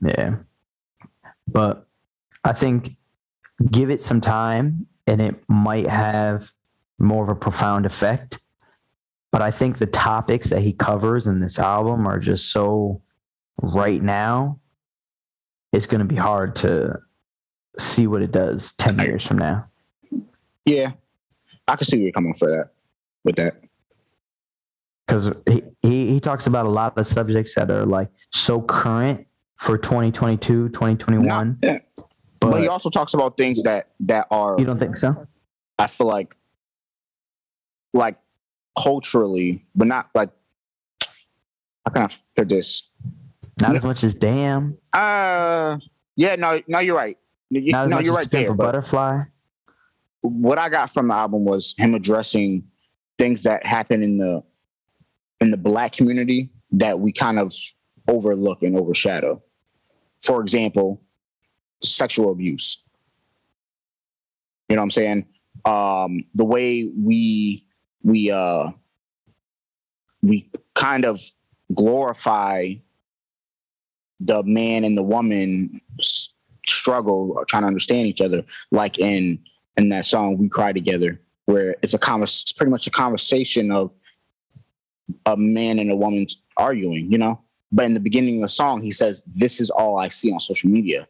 Yeah. But I think give it some time and it might have more of a profound effect. But I think the topics that he covers in this album are just so right now, it's going to be hard to see what it does 10 years from now. Yeah, I can see where you're coming for that. With that, because he, he, he talks about a lot of subjects that are like so current for 2022 2021 yeah. but, but he also talks about things that that are. you don't think so I feel like, like culturally, but not like. How can I put this? not as much as damn Uh, yeah, no, no, you're right. You- no, you're right there. But butterfly what I got from the album was him addressing things that happen in the in the black community that we kind of overlook and overshadow. For example, sexual abuse. You know what I'm saying? Um, the way we we uh we kind of glorify the man and the woman struggle or trying to understand each other like in in that song "We Cry Together," where it's a convers, it's pretty much a conversation of a man and a woman arguing, you know. But in the beginning of the song, he says, "This is all I see on social media,"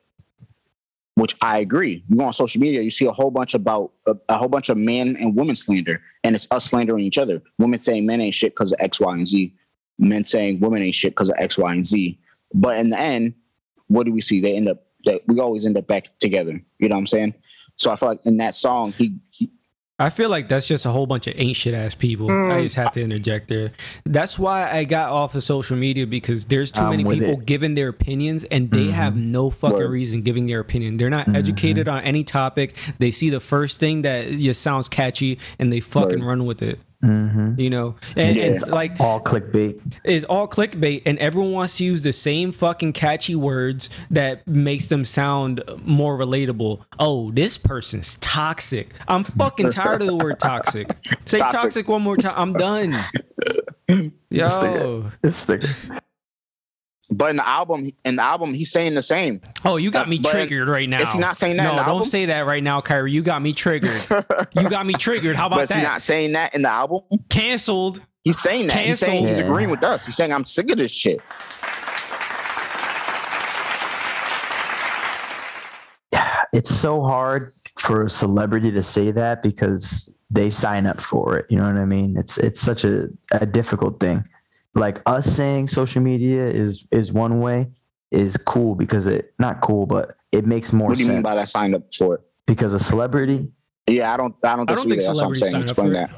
which I agree. You go on social media, you see a whole bunch about a, a whole bunch of men and women slander, and it's us slandering each other. Women saying men ain't shit because of X, Y, and Z. Men saying women ain't shit because of X, Y, and Z. But in the end, what do we see? They end up. that we always end up back together. You know what I'm saying? So I feel like in that song, he, he I feel like that's just a whole bunch of ain't shit ass people. Mm. I just have to interject there. That's why I got off of social media because there's too I'm many people it. giving their opinions and they Mhm. have no fucking Word. reason giving their opinion. They're not Mhm. educated on any topic. They see the first thing that just sounds catchy and they fucking Word. run with it. Mm-hmm. You know, and Yeah. it's like all clickbait. It's all clickbait and everyone wants to use the same fucking catchy words that makes them sound more relatable. Oh this person's toxic. I'm fucking tired of the word toxic. Say (laughs) toxic, Toxic. one more time i'm done. (laughs) Yo. this thing But in the album, in the album, he's saying the same. oh you got Uh, me but triggered right now is he not saying that no in the don't album? say that right now kyree you got me triggered you got me triggered how (laughs) but about is he that not saying that in the album? canceled He's saying that. He's saying he's agreeing with us. He's saying I'm sick of this shit. it's so hard for a celebrity to say that because they sign up for it. You know what I mean? It's it's such a, a difficult thing. Like us saying social media is is one way is cool because it not cool, but it makes more What do you sense mean by that? Signed up for it? because a celebrity. Yeah, I don't. I don't I think, don't so think. That's what I'm celebrities saying. sign up Explain for that. it.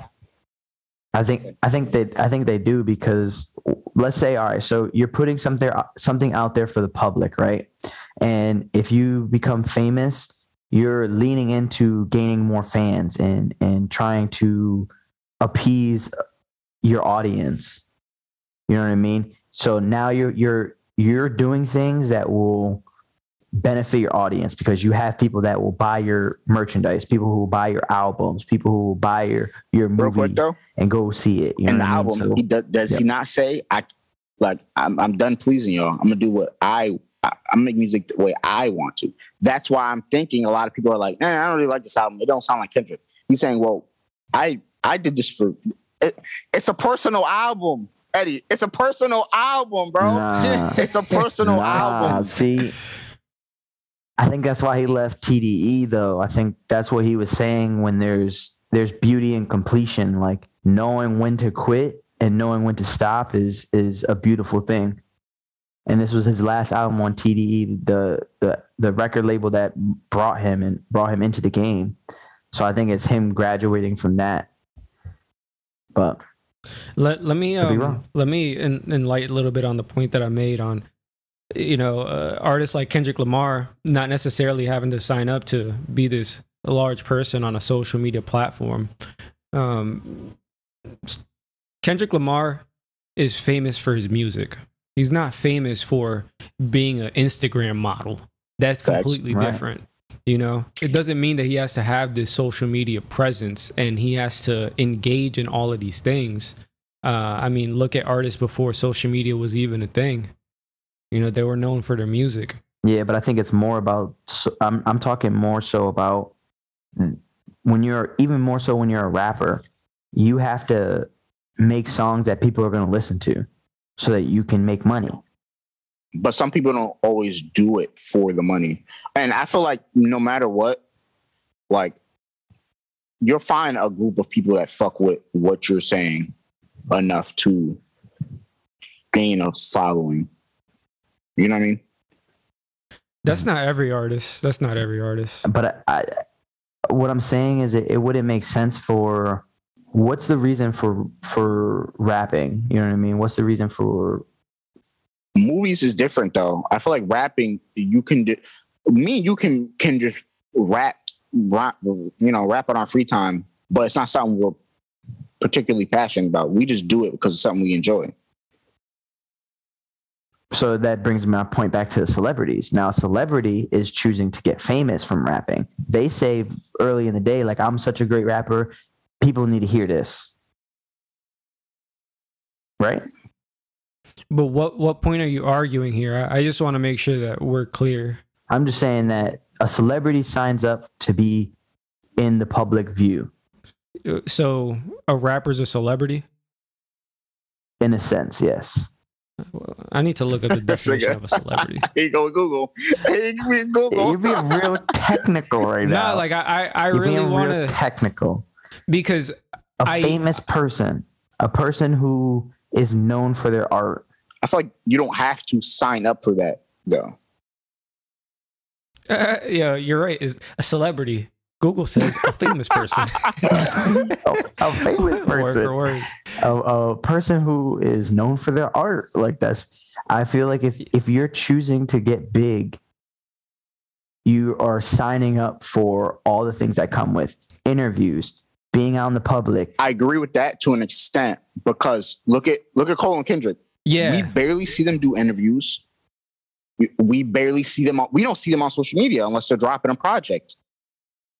I think I think they I think they do because let's say all right, so you're putting something something out there for the public, right? And if you become famous, you're leaning into gaining more fans and and trying to appease your audience. You know what I mean? So now you're you're you're doing things that will benefit your audience because you have people that will buy your merchandise, people who will buy your albums, people who will buy your your movie quick though, and go see it. You know in the what I mean? album, So- he does, does he not say I like I'm, I'm done pleasing y'all. I'm gonna do what I, I I'm make music the way I want to. That's why I'm thinking a lot of people are like, eh, I don't really like this album. It don't sound like Kendrick. He's saying, well, I I did this for it, it's a personal album, Eddie. It's a personal album, bro. Nah, (laughs) It's a personal nah, album. See, I think that's why he left TDE though. I think that's what he was saying when there's there's beauty in completion. Like knowing when to quit and knowing when to stop is is a beautiful thing. And this was his last album on TDE, the the the record label that brought him and brought him into the game. So I think it's him graduating from that. But Let let me um, let me en- enlighten a little bit on the point that I made on, you know, uh, artists like Kendrick Lamar not necessarily having to sign up to be this large person on a social media platform. Um, Kendrick Lamar is famous for his music. He's not famous for being an Instagram model. That's completely Right. different. You know, it doesn't mean that he has to have this social media presence and he has to engage in all of these things. Uh, I mean, look at artists before social media was even a thing. You know, they were known for their music. Yeah, but I think it's more about. I'm I'm talking more so about when you're even more so when you're a rapper, you have to make songs that people are going to listen to, so that you can make money. But some people don't always do it for the money. And I feel like no matter what, like you'll find a group of people that fuck with what you're saying enough to gain a following. You know what I mean? That's not every artist. That's not every artist. But I, I what I'm saying is it, it wouldn't make sense for what's the reason for for rapping? You know what I mean? What's the reason for Movies is different though. I feel like rapping, you can do me, you can can just rap, rap, you know, rap it on free time, but it's not something we're particularly passionate about. We just do it because it's something we enjoy. so that brings my point back to the celebrities. Now, a celebrity is choosing to get famous from rapping. They say early in the day, like, I'm such a great rapper, people need to hear this. Right? But what what point are you arguing here? I, I just want to make sure that we're clear. I'm just saying that a celebrity signs up to be in the public view, Uh, So a rapper's a celebrity. in a sense, yes. I need to look up the (laughs) definition of a celebrity. (laughs) Here you go with Google. Here you go with Google. You're being real (laughs) technical right now. No, like I, I, I You're really want real to technical. because A I- famous person, a person who is known for their art. I feel like you don't have to sign up for that though. uh, yeah, you're right. Is a celebrity. Google says a famous person. a, (laughs) a famous (laughs) Word person. for word. a, a person who is known for their art like that's i feel like if if you're choosing to get big you are signing up for all the things that come with interviews being out in the public I agree with that to an extent because look at look at Cole and Kendrick. We barely see them do interviews. We, we barely see them. On, we don't see them on social media unless they're dropping a project.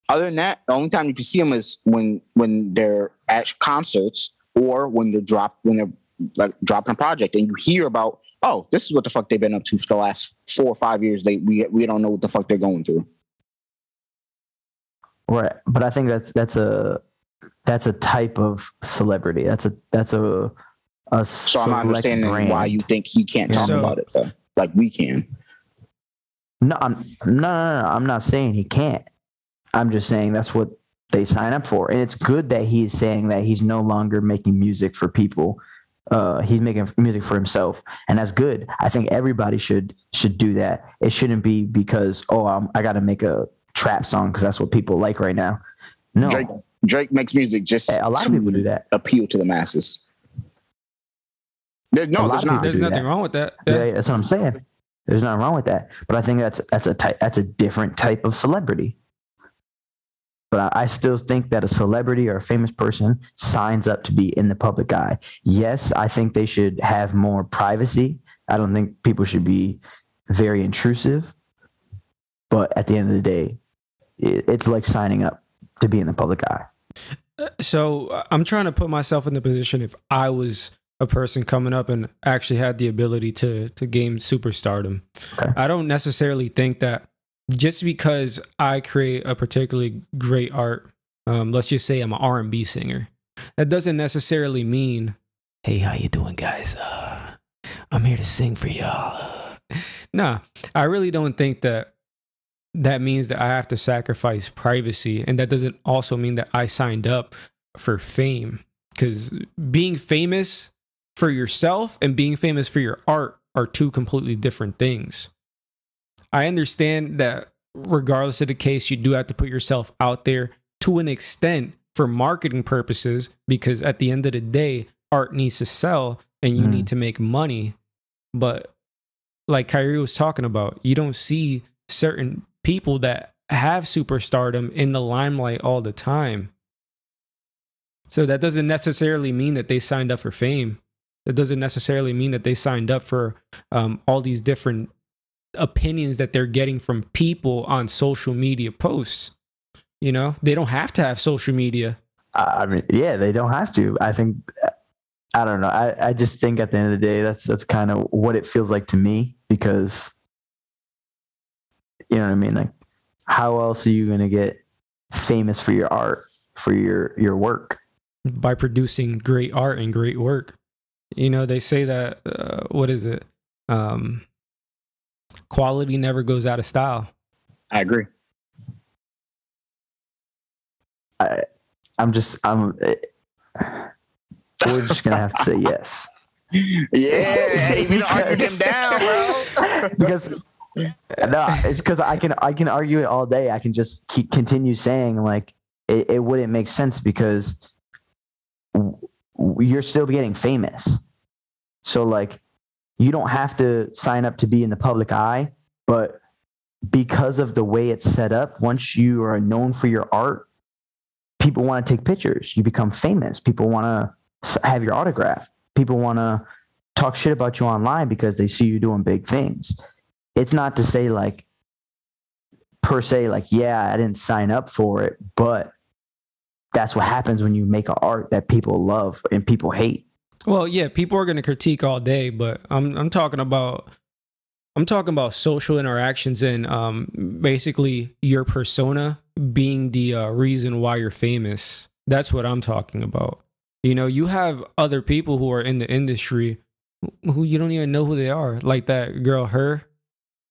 Other than that, the only time you can see them is when when they're at concerts or when they're drop when they're like dropping a project, and you hear about oh this is what the fuck they've been up to for the last four or five years. They we we don't know what the fuck they're going through. right but i think that's that's a that's a type of celebrity that's a that's a a So I'm not understanding why you think he can't talk So- about it though, like we can. no I'm, no no no i'm not saying he can't. I'm just saying that's what they sign up for. And it's good that he's saying that he's no longer making music for people uh, he's making music for himself. And that's good. I think everybody should should do that. It shouldn't be because oh I'm, i gotta make a trap song because that's what people like right now. No. Drake Drake makes music just a lot of people do that. appeal to the masses. There's no, there's not. there's nothing that. wrong with that. yeah. Yeah. that's what i'm saying there's nothing wrong with that but i think that's that's a type that's a different type of celebrity but I, I still think that a celebrity or a famous person signs up to be in the public eye yes i think they should have more privacy i don't think people should be very intrusive but at the end of the day it, it's like signing up to be in the public eye So uh, I'm trying to put myself in the position if I was a person coming up and actually had the ability to to gain superstardom. Okay. I don't necessarily think that just because I create a particularly great art, um, let's just say I'm an R&B singer, that doesn't necessarily mean, hey, how you doing, guys? Uh, I'm here to sing for y'all. (laughs) nah, I really don't think that that means that I have to sacrifice privacy. And that doesn't also mean that I signed up for fame. Because being famous for yourself and being famous for your art are two completely different things. I understand that regardless of the case, you do have to put yourself out there to an extent for marketing purposes because at the end of the day, art needs to sell and you Mm. need to make money. But like Kyree was talking about, you don't see certain people that have superstardom in the limelight all the time. So that doesn't necessarily mean that they signed up for fame. That doesn't necessarily mean that they signed up for um, all these different opinions that they're getting from people on social media posts. You know, they don't have to have social media. I mean, yeah, they don't have to. I think, I don't know. I, I just think at the end of the day, that's that's kind of what it feels like to me because, you know what I mean. Like, how else are you gonna get famous for your art, for your your work? by producing great art and great work. You know, they say that uh, what is it? Um, quality never goes out of style. I agree. I, I'm just I'm. eh, We're just gonna have to say (laughs) yes. Yeah, even argued him down, bro. because no, it's because I can I can argue it all day. I can just keep, continue saying like it, it wouldn't make sense because w- w- you're still getting famous. So like you don't have to sign up to be in the public eye, but because of the way it's set up, once you are known for your art, people want to take pictures. You become famous. People want to have your autograph. People want to talk shit about you online because they see you doing big things. It's not to say like per se like yeah, I didn't sign up for it, but that's what happens when you make an art that people love and people hate. Well, yeah, people are going to critique all day, but I'm I'm talking about I'm talking about social interactions and um, basically your persona being the uh, reason why you're famous. That's what I'm talking about. You know, you have other people who are in the industry who you don't even know who they are, like that girl, H.E.R.,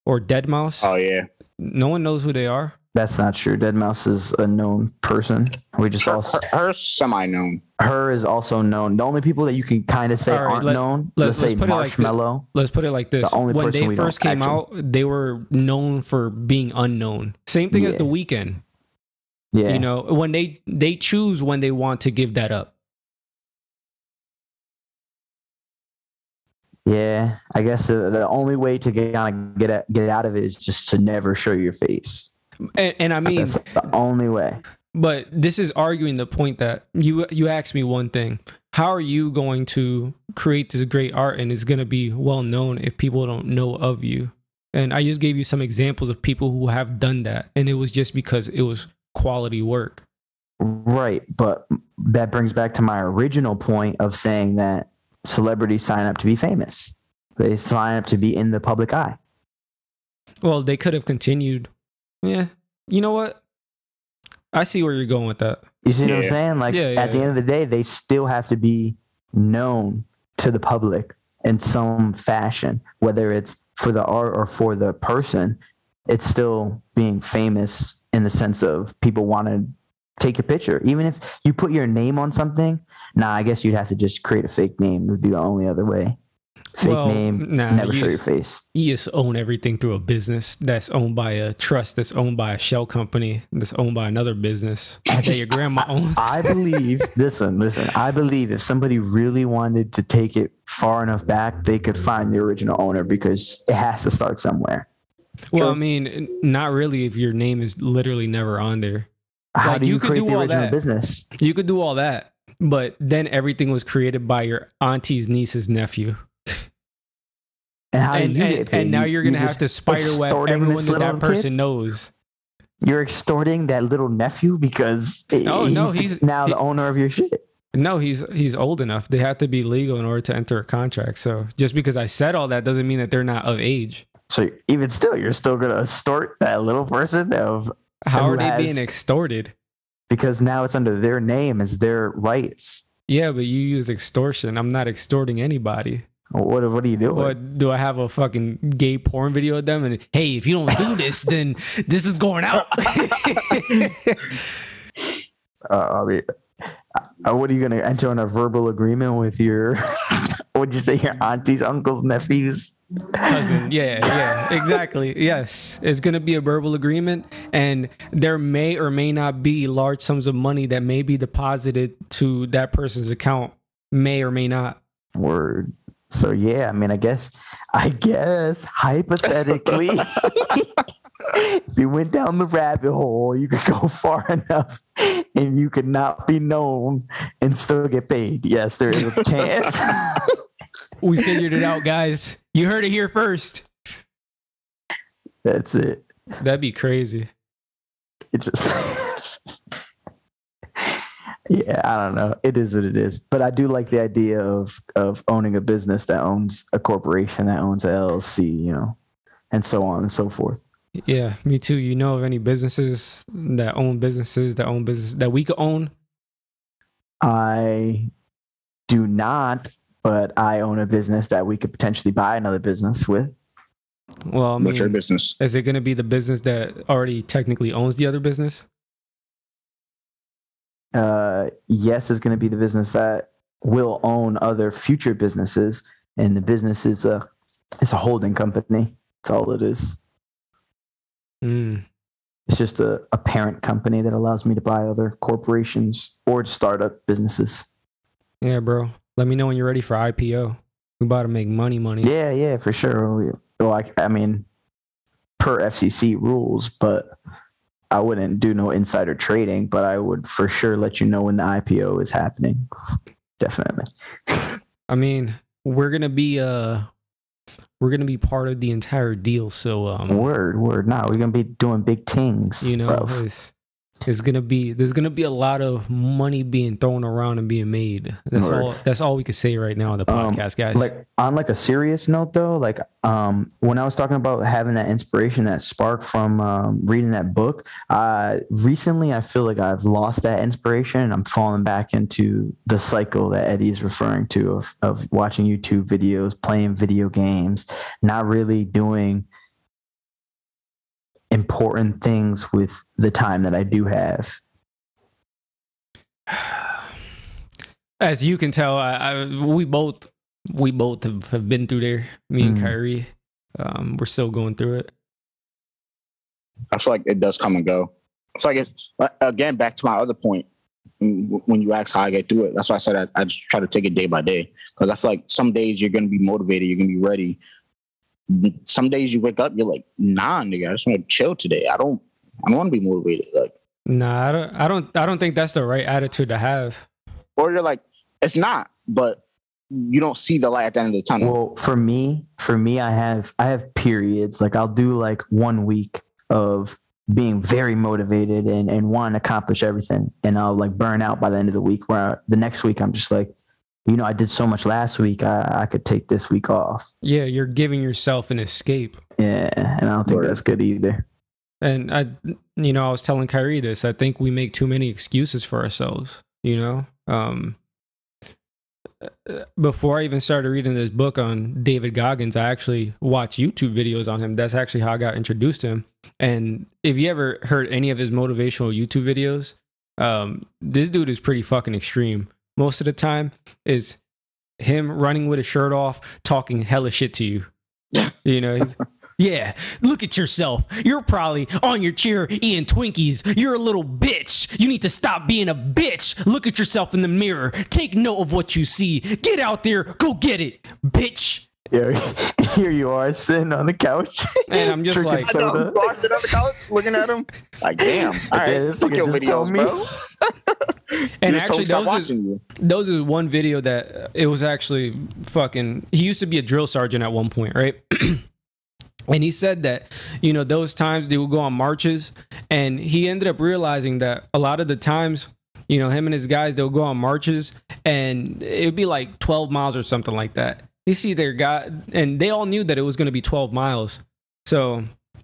or Dead Mouse. Oh yeah. No one knows who they are. That's not true. Deadmau5 is a known person. We just Her, all her, her semi-known. her is also known. The only people that you can kind of say All right, aren't let- known, let- let's, let's say put it like thi- Marshmello. Let's put it like this: The only when they first came actually- out, they were known for being unknown. Same thing as the Weeknd. yeah, You know, when they they choose when they want to give that up. yeah. I guess the, the only way to get on, get a- get out of it is just to never show your face. And, and I mean, That's the only way. but this is arguing the point that you you asked me one thing: How are you going to create this great art and it's going to be well known if people don't know of you? And I just gave you some examples of people who have done that, and it was just because it was quality work. Right, but that brings back to my original point of saying that celebrities sign up to be famous. They sign up to be in the public eye. Well, they could have continued. Yeah, you know what? I see where you're going with that. You see what I'm saying? Like Yeah, yeah, at the end of the day, they still have to be known to the public in some fashion, whether it's for the art or for the person. It's still being famous in the sense of people want to take your picture. Even if you put your name on something, nah, I guess you'd have to just create a fake name. It would be the only other way. Fake Well, name, nah, never show your face. You just own everything through a business that's owned by a trust, that's owned by a shell company, that's owned by another business that your grandma (laughs) owns. I (laughs) believe, listen, listen, I believe if somebody really wanted to take it far enough back, they could find the original owner because it has to start somewhere. well, I mean, not really if your name is literally never on there. How Like, do you you, could create do the all original that. business? You could do all that, but then everything was created by your auntie's niece's nephew. And how and, do you and, get paid? and now You- you're going to have to just spider web extorting everyone that that little kid? person knows. You're extorting that little nephew because oh, No, no, he's, he's- now he- the owner of your shit. No, he's he's old enough. They have to be legal in order to enter a contract. So just because I said all that doesn't mean that they're not of age. So even still, you're still gonna extort that little person of How are they has- being extorted? because now it's under their name as their rights. Yeah, but you use extortion. I'm not extorting anybody. What what are you doing? What do I have a fucking gay porn video of them? And hey, if you don't do (laughs) this, then this is going out. (laughs) (laughs) Uh, I mean, uh, what are you gonna enter on a verbal agreement with your? what'd you say? Your aunties, uncles, nephews? cousin. Yeah, yeah, exactly. Yes, it's gonna be a verbal agreement, and there may or may not be large sums of money that may be deposited to that person's account. May or may not. Word. So yeah, I mean, I guess, I guess hypothetically, (laughs) if you went down the rabbit hole, you could go (laughs) far enough, and you could not be known and still get paid. Yes, there is a chance. (laughs) We figured it out, guys. You heard it here first. That's it. That'd be crazy. It just. Yeah, I don't know. It is what it is. But I do like the idea of of owning a business that owns a corporation that owns a LLC, you know, and so on and so forth. Yeah, me too. You know of any businesses that own businesses that own business that we could own? I do not, but I own a business that we could potentially buy another business with. Well, I What's your business? is it going to be the business that already technically owns the other business? Uh, yes, is going to be the business that will own other future businesses, and the business is a it's a holding company. That's all it is. Mm. It's just a, a parent company that allows me to buy other corporations or startup businesses. Yeah, bro. Let me know when you're ready for IPO. We about to make money, money. Yeah, yeah, for sure. Well, I, I mean, per FCC rules, but I wouldn't do no insider trading, but I would for sure let you know when the IPO is happening. Definitely. (laughs) I mean, we're gonna be uh, we're gonna be part of the entire deal. So um, Word, word. Nah, we're gonna be doing big things. you know. It's, it's gonna be there's gonna be a lot of money being thrown around and being made. That's Word. all. That's all we can say right now on the Um, podcast, guys. like on like a serious note though like um when i was talking about having that inspiration that spark from um, reading that book uh recently i feel like i've lost that inspiration and i'm falling back into the cycle that Eddie's referring to of, of watching youtube videos playing video games not really doing important things with the time that i do have (sighs) As you can tell, I, I we both we both have, have been through there. Me and Mhm. Kyree, um, we're still going through it. I feel like it does come and go. It's like it's again back to my other point. mm, When you ask how I get through it, that's why I said I, I just try to take it day by day because I feel like some days you're gonna be motivated, you're gonna be ready. Some days you wake up, you're like, nah, nigga, I just want to chill today. I don't, I don't want to be motivated. Like, Nah, I don't. I don't. I don't think that's the right attitude to have. or you're like, it's not, but you don't see the light at the end of the tunnel. Well, for me, for me, I have I have periods. Like I'll do like one week of being very motivated and and wanting to accomplish everything, and I'll like burn out by the end of the week. Where I, the next week I'm just like, you know, I did so much last week. I, I could take this week off. Yeah, you're giving yourself an escape. Yeah, and I don't think that's good either. And I, you know, I was telling Kyree this. I think we make too many excuses for ourselves. You know, um, before I even started reading this book on David Goggins, I actually watched YouTube videos on him. That's actually how I got introduced to him. And if you ever heard any of his motivational YouTube videos, um, this dude is pretty fucking extreme. Most of the time is him running with his shirt off, talking hella shit to you. (laughs) You know, yeah, look at yourself. You're probably on your chair eating Twinkies. You're a little bitch. You need to stop being a bitch. Look at yourself in the mirror. Take note of what you see. Get out there. Go get it, bitch. Yeah, (laughs) here you are sitting on the couch. And I'm just drinking like- soda. I sit on the couch looking at him. Like, damn. (laughs) All right, Yeah, this fuck nigga your just told videos, me. bro. (laughs) And You just told me actually, those is, you. those is one video that uh, it was actually fucking. He used to be a drill sergeant at one point, right? (clears throat) and he said that you know those times they would go on marches, and he ended up realizing that a lot of the times, you know, him and his guys they'll go on marches, and it'd be like twelve miles or something like that. You see their guy, and they all knew that it was going to be twelve miles, so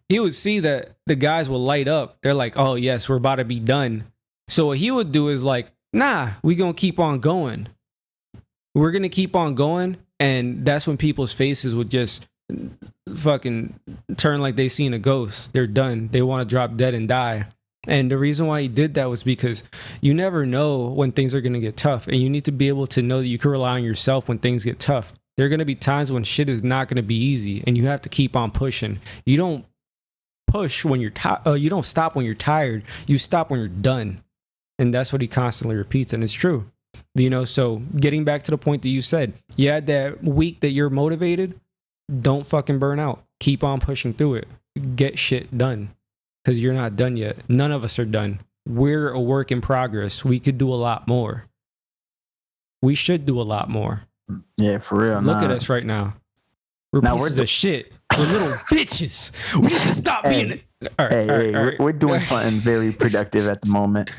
he would see that the guys will light up. They're like, "Oh yes, we're about to be done." So what he would do is like, nah, we gonna keep on going. We're gonna keep on going and that's when people's faces would just fucking turn like they seen a ghost. They're done. They want to drop dead and die. And the reason why he did that was because you never know when things are going to get tough. And you need to be able to know that you can rely on yourself when things get tough. There are going to be times when shit is not going to be easy and you have to keep on pushing. You don't push when you're tired. Uh, you don't stop when you're tired. You stop when you're done. And that's what he constantly repeats. And it's true. You know, so getting back to the point that you said, you had that week that you're motivated, don't fucking burn out. Keep on pushing through it. Get shit done because you're not done yet. None of us are done. We're a work in progress. We could do a lot more. We should do a lot more. Yeah, for real. Look at us right now. We're Now, we're pieces do- of shit. We're little (laughs) bitches. We need to stop Hey. being. All right, Hey, all right, hey, all we're, we're doing something very (laughs) productive at the moment.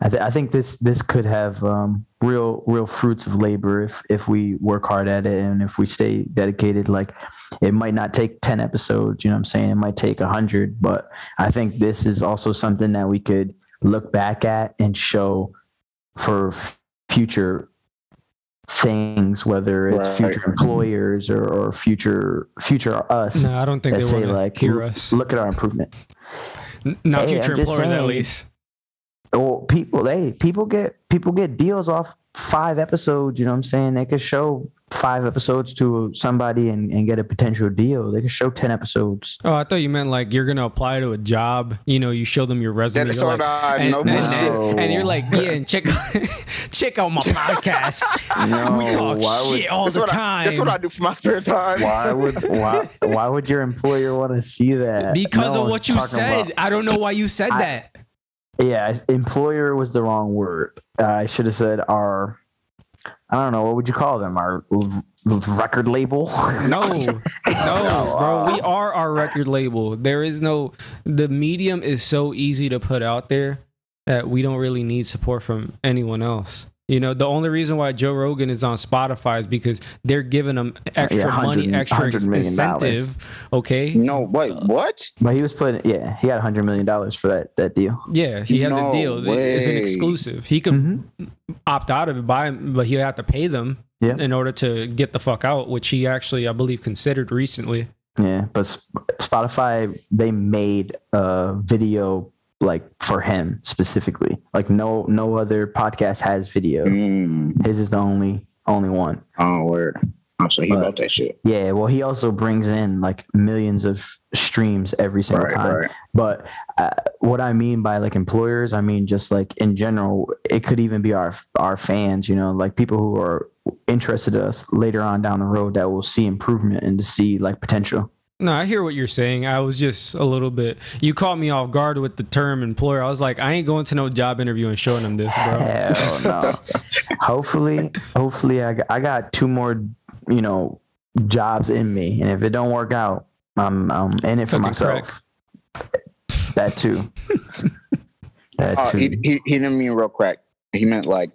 I, th- I think this this could have um, real real fruits of labor if if we work hard at it and if we stay dedicated. Like it might not take ten episodes, you know what I'm saying? It might take a hundred, but I think this is also something that we could look back at and show for future things, whether it's Right. future employers or, or future future us. No, I don't think that they say want to like hear "Look- us. look at our improvement. N- Not Hey, future just employers, at saying. least. well people they people get people get deals off five episodes you know what i'm saying they could show five episodes to somebody and, and get a potential deal they could show 10 episodes Oh, I thought you meant like you're gonna apply to a job. You know, you show them your resume. That they're sort like, and, no and- bullshit. and- and you're like, yeah, and check (laughs) check out my podcast. we No, talk why would- shit all That's the what, I, time. that's what I do for my spare time. why would why, why would your employer want to see that because No of what you said. about- I don't know why you said I- that. yeah employer was the wrong word uh, i should have said our i don't know what would you call them our l- l- record label No, no, (laughs) bro. We are our record label. There is no. The medium is so easy to put out there that we don't really need support from anyone else. You know, the only reason why Joe Rogan is on Spotify is because they're giving him extra Yeah, money, extra $100 million incentive. Okay. No, wait, what? but he was putting yeah he got 100 million dollars for that that deal Yeah, he has No a deal. It's an exclusive. He could Mhm. opt out of it, buy, but he'd have to pay them Yeah. in order to get the fuck out, which he actually, I believe, considered recently. Yeah, but Spotify they made a video like for him specifically. Like no no other podcast has video. Mm. His is the only only one. Oh, word. Oh, so he But- that shit. Yeah, well he also brings in like millions of streams every single Right, time. right. But uh, what I mean by like employers, I mean just like in general, it could even be our our fans, you know, like people who are interested in us later on down the road that will see improvement and to see like potential. No, I hear what you're saying. I was just a little bit. You caught me off guard with the term employer. I was like, I ain't going to no job interview and showing them this, bro. Hell no. (laughs) hopefully, hopefully, I got, I got two more, you know, jobs in me, and if it don't work out, I'm I'm in it for Cooking myself. That too. (laughs) that Oh, too. he, he, he didn't mean real crack. He meant like,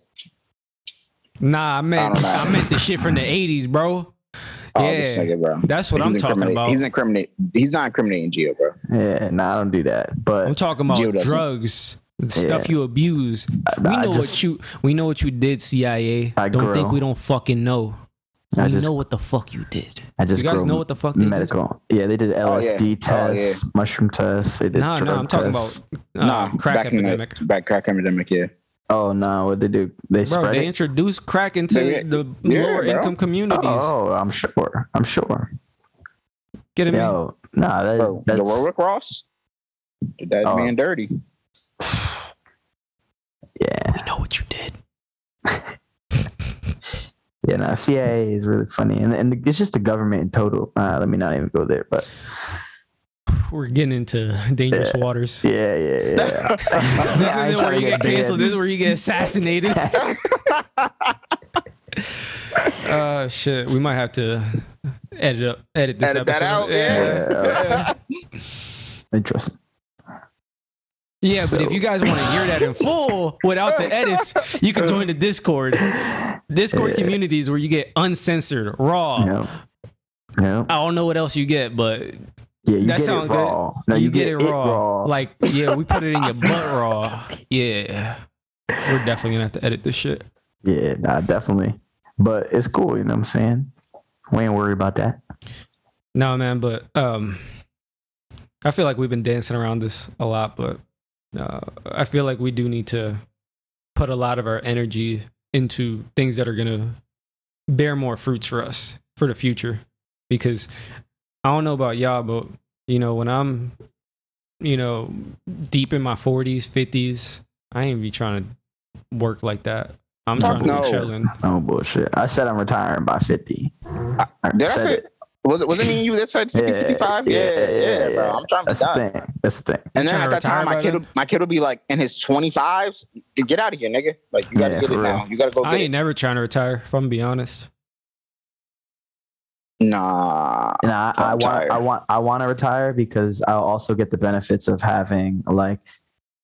Nah, I meant I. I, meant the shit from the '80s, bro. Oh, Yeah, this nigga, bro. That's what I'm talking about. He's incriminate. He's not incriminating Gio, bro. yeah, no, I don't do that. But I'm talking about drugs, stuff Yeah. you abuse. We know just- what you we know what you did, CIA. I don't think we don't fucking know. I we just know what the fuck you did. I just You guys know what the fuck they did? medical. Yeah, they did Oh, yeah. LSD Oh, tests, mushroom tests. They did No, drug no, I'm talking about uh, nah, crack back epidemic. In the, back crack epidemic, yeah. Oh no, what they do? They Bro, spread they it. introduced crack into They- the yeah, lower bro. income communities. Oh, I'm sure. I'm sure. Get him. Yo, nah, that, Bro, that's the Warwick Cross. did that Oh. man dirty. (sighs) yeah. We know what you did. (laughs) Yeah, no, CIA is really funny, and and it's just the government in total. Uh, let me not even go there, but We're getting into dangerous waters. yeah, yeah, yeah. (laughs) This I isn't where you to get canceled. This is where you get assassinated. (laughs) uh shit. We might have to edit up edit this Edit that episode. out, yeah. Yeah. (laughs) Interesting. Yeah, but if you guys want to hear that in full without the edits, you can join the Discord. Discord Yeah. communities where you get uncensored, raw. Yeah. no. I don't know what else you get, but Yeah, you that get sounds it raw. No, you, get, it raw. Like, yeah, we put it in your butt raw. (laughs) Yeah. We're definitely gonna have to edit this shit. yeah, nah, definitely. But it's cool, you know what I'm saying? We ain't worried about that. No, man, but um, I feel like we've been dancing around this a lot, but uh, I feel like we do need to put a lot of our energy into things that are gonna bear more fruits for us for the future. Because I don't know about y'all, but you know, when I'm, you know, deep in my forties, fifties, I ain't be trying to work like that. I'm Fuck trying to no. be chilling. No bullshit. I said I'm retiring by 50. I Did I said say? Was it was it me and you that said 50, 55? Yeah, yeah, bro. I'm trying to That's be the thing. That's the thing. And then at that time, my kid, will, my kid will be like in his 25s. Get out of here, nigga. Like you gotta Yeah, get it for now. You gotta go I ain't it. never trying to retire, if I'm gonna be honest. Nah. And I, I want. I want, I want to retire because I'll also get the benefits of having like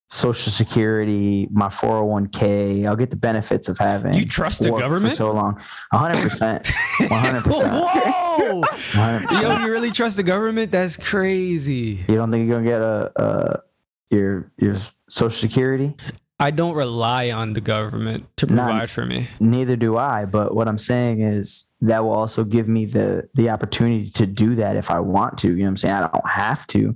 Social Security, my 401k. I'll get the benefits of having. You trust the government? for so long? 100, percent 100, (laughs) percent (laughs) Whoa! 100. Yo, you really trust the government? That's crazy. You don't think you're gonna get a, a your your Social Security? I don't rely on the government to provide for me. Neither do I. But what I'm saying is that will also give me the the opportunity to do that if I want to. You know what I'm saying? I don't have to.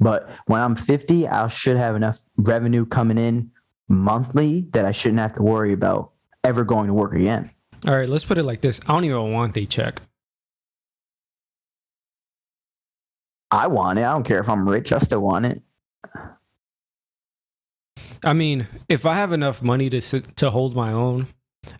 But when I'm 50, I should have enough revenue coming in monthly that I shouldn't have to worry about ever going to work again. All right, let's put it like this. I don't even want a check. I want it. I don't care if I'm rich. I still want it. I mean, if I have enough money to sit, to hold my own,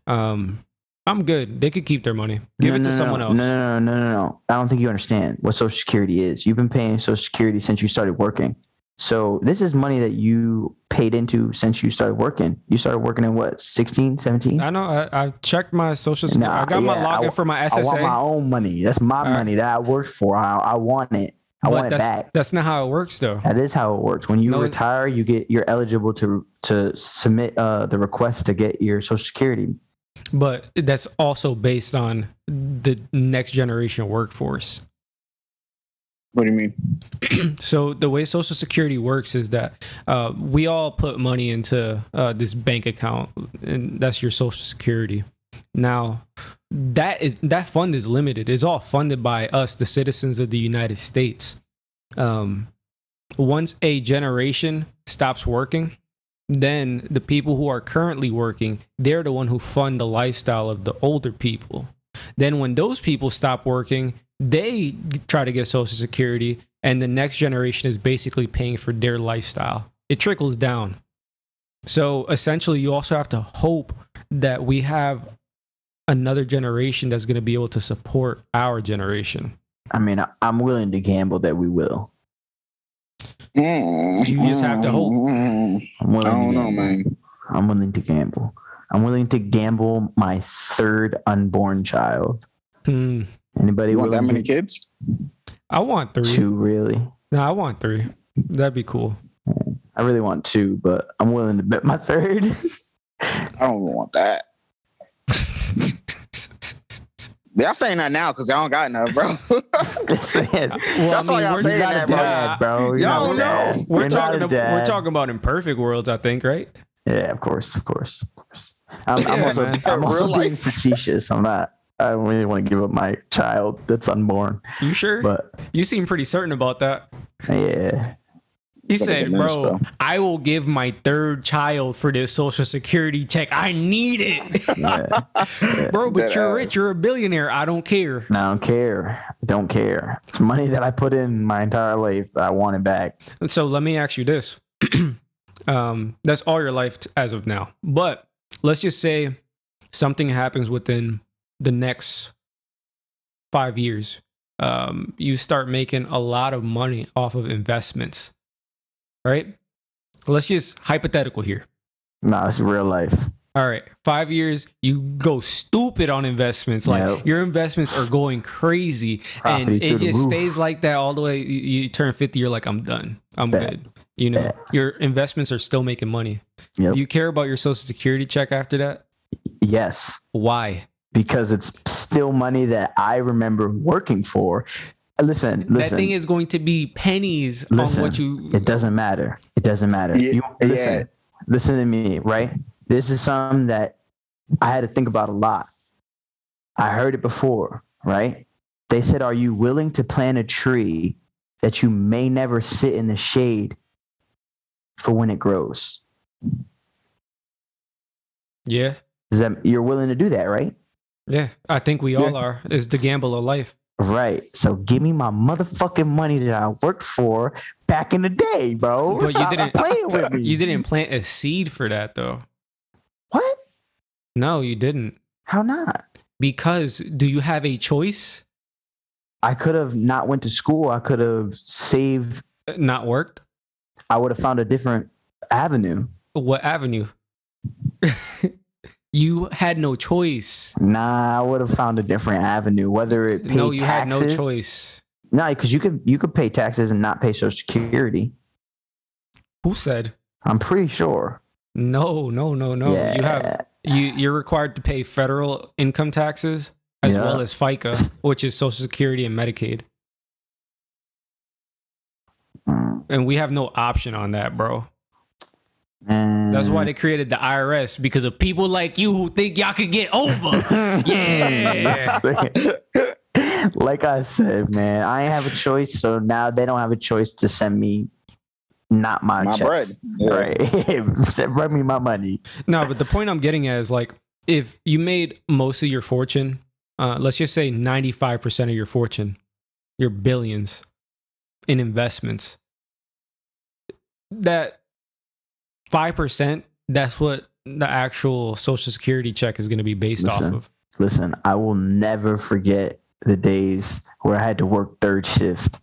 um, I'm good. They could keep their money. Give No, it to no, someone no, else. No, no, no, no, no, no. I don't think you understand what Social Security is. You've been paying Social Security since you started working. So this is money that you paid into since you started working. You started working in what, 16, 17? I know. I, I checked my social security. Nah, I got my yeah, I login wa- for my SSA. I want my own money. That's my All right. money that I worked for. I, I want it. I But want it that's back. that's not how it works, though. That is how it works. When you No, retire, you get you're eligible to to submit uh, the request to get your Social Security. But that's also based on the next generation workforce. What do you mean? (clears throat) so the way social security works is that uh, we all put money into uh, this bank account and that's your social security now that is that fund is limited. It's all funded by us the citizens of the united states. Um, once a generation stops working then the people who are currently working they're the one who fund the lifestyle of the older people. Then when those people stop working they try to get social security and the next generation is basically paying for their lifestyle. It trickles down. So essentially you also have to hope that we have another generation that's going to be able to support our generation I mean, I, I'm willing to gamble that we will. You just have to hope. I'm I willing. don't to know, gamble. man. I'm willing to gamble. I'm willing to gamble my third unborn child. hmm. Anybody You want that many to- kids? i want three Two, really? no i want three that'd be cool I really want two, but I'm willing to bet my third. (laughs) I don't even want that. Y'all saying that now because y'all don't got enough, bro. (laughs) Just saying. well That's why y'all we're, saying that, bro. dad, bro. You're Y'all don't know. we're You're talking a about, we're talking about in perfect worlds i think right Yeah, of course, of course, of course. I'm, I'm also. I'm also being facetious. I'm not. I don't really want to give up my child that's unborn, you sure but you seem pretty certain about that yeah, He Like said, bro, bro. I will give my third child for this social security check. I need it. yeah. (laughs) bro, but Dead you're ass. rich. You're a billionaire. I don't care. I don't care. I don't care. It's money that I put in my entire life. I want it back. And so let me ask you this. (clears throat) um, that's all your life t- as of now. But let's just say something happens within the next five years. Um, you start making a lot of money off of investments, right? Let's just hypothetical here. No, it's real life. All right, five years, you go stupid on investments. Like Yep. your investments are going crazy, and it just roof. stays like that all the way. You, you turn fifty, you're like, I'm done. I'm Bet. good. You know, Bet. your investments are still making money. Yep. Do you care about your social security check after that? Yes, Why? because it's still money that I remember working for. Listen, that thing is going to be pennies Listen, on what you. It doesn't matter. It doesn't matter. Yeah, you, listen, yeah. listen to me, right? This is something that I had to think about a lot. I heard it before. right? They said, Are you willing to plant a tree that you may never sit in the shade for when it grows? Yeah. Is that you're willing to do that, right? Yeah. I think we all are. It's the gamble of life. Right. So give me my motherfucking money that I worked for back in the day, bro. But you Stop didn't- playing with (laughs) me. You didn't plant a seed for that though. What? No, you didn't. How not? Because do you have a choice? I could have not went to school. I could have saved. Uh, Not worked? I would have found a different avenue. What avenue? (laughs) you had no choice. Nah, I would have found a different avenue. Whether it paid No, you had no taxes- choice. No, because you could you could pay taxes and not pay Social Security. Who said? I'm pretty sure. No, no, no, no. yeah. You have you you're required to pay federal income taxes as Yeah. well as FICA, (laughs) which is Social Security and Medicaid. Mm, And we have no option on that, bro. Man. That's why they created the IRS because of people like you who think y'all could get over. (laughs) Yeah. (laughs) like I said, man, I ain't have a choice, so now they don't have a choice to send me not my, My checks. bread. Yeah. Right. (laughs) Send bring me my money. no, but the point I'm getting at is like if you made most of your fortune, uh, let's just say 95% of your fortune, your billions in investments, that 5%, that's what the actual social security check is going to be based Listen. off of. Listen, I will never forget the days where I had to work third shift.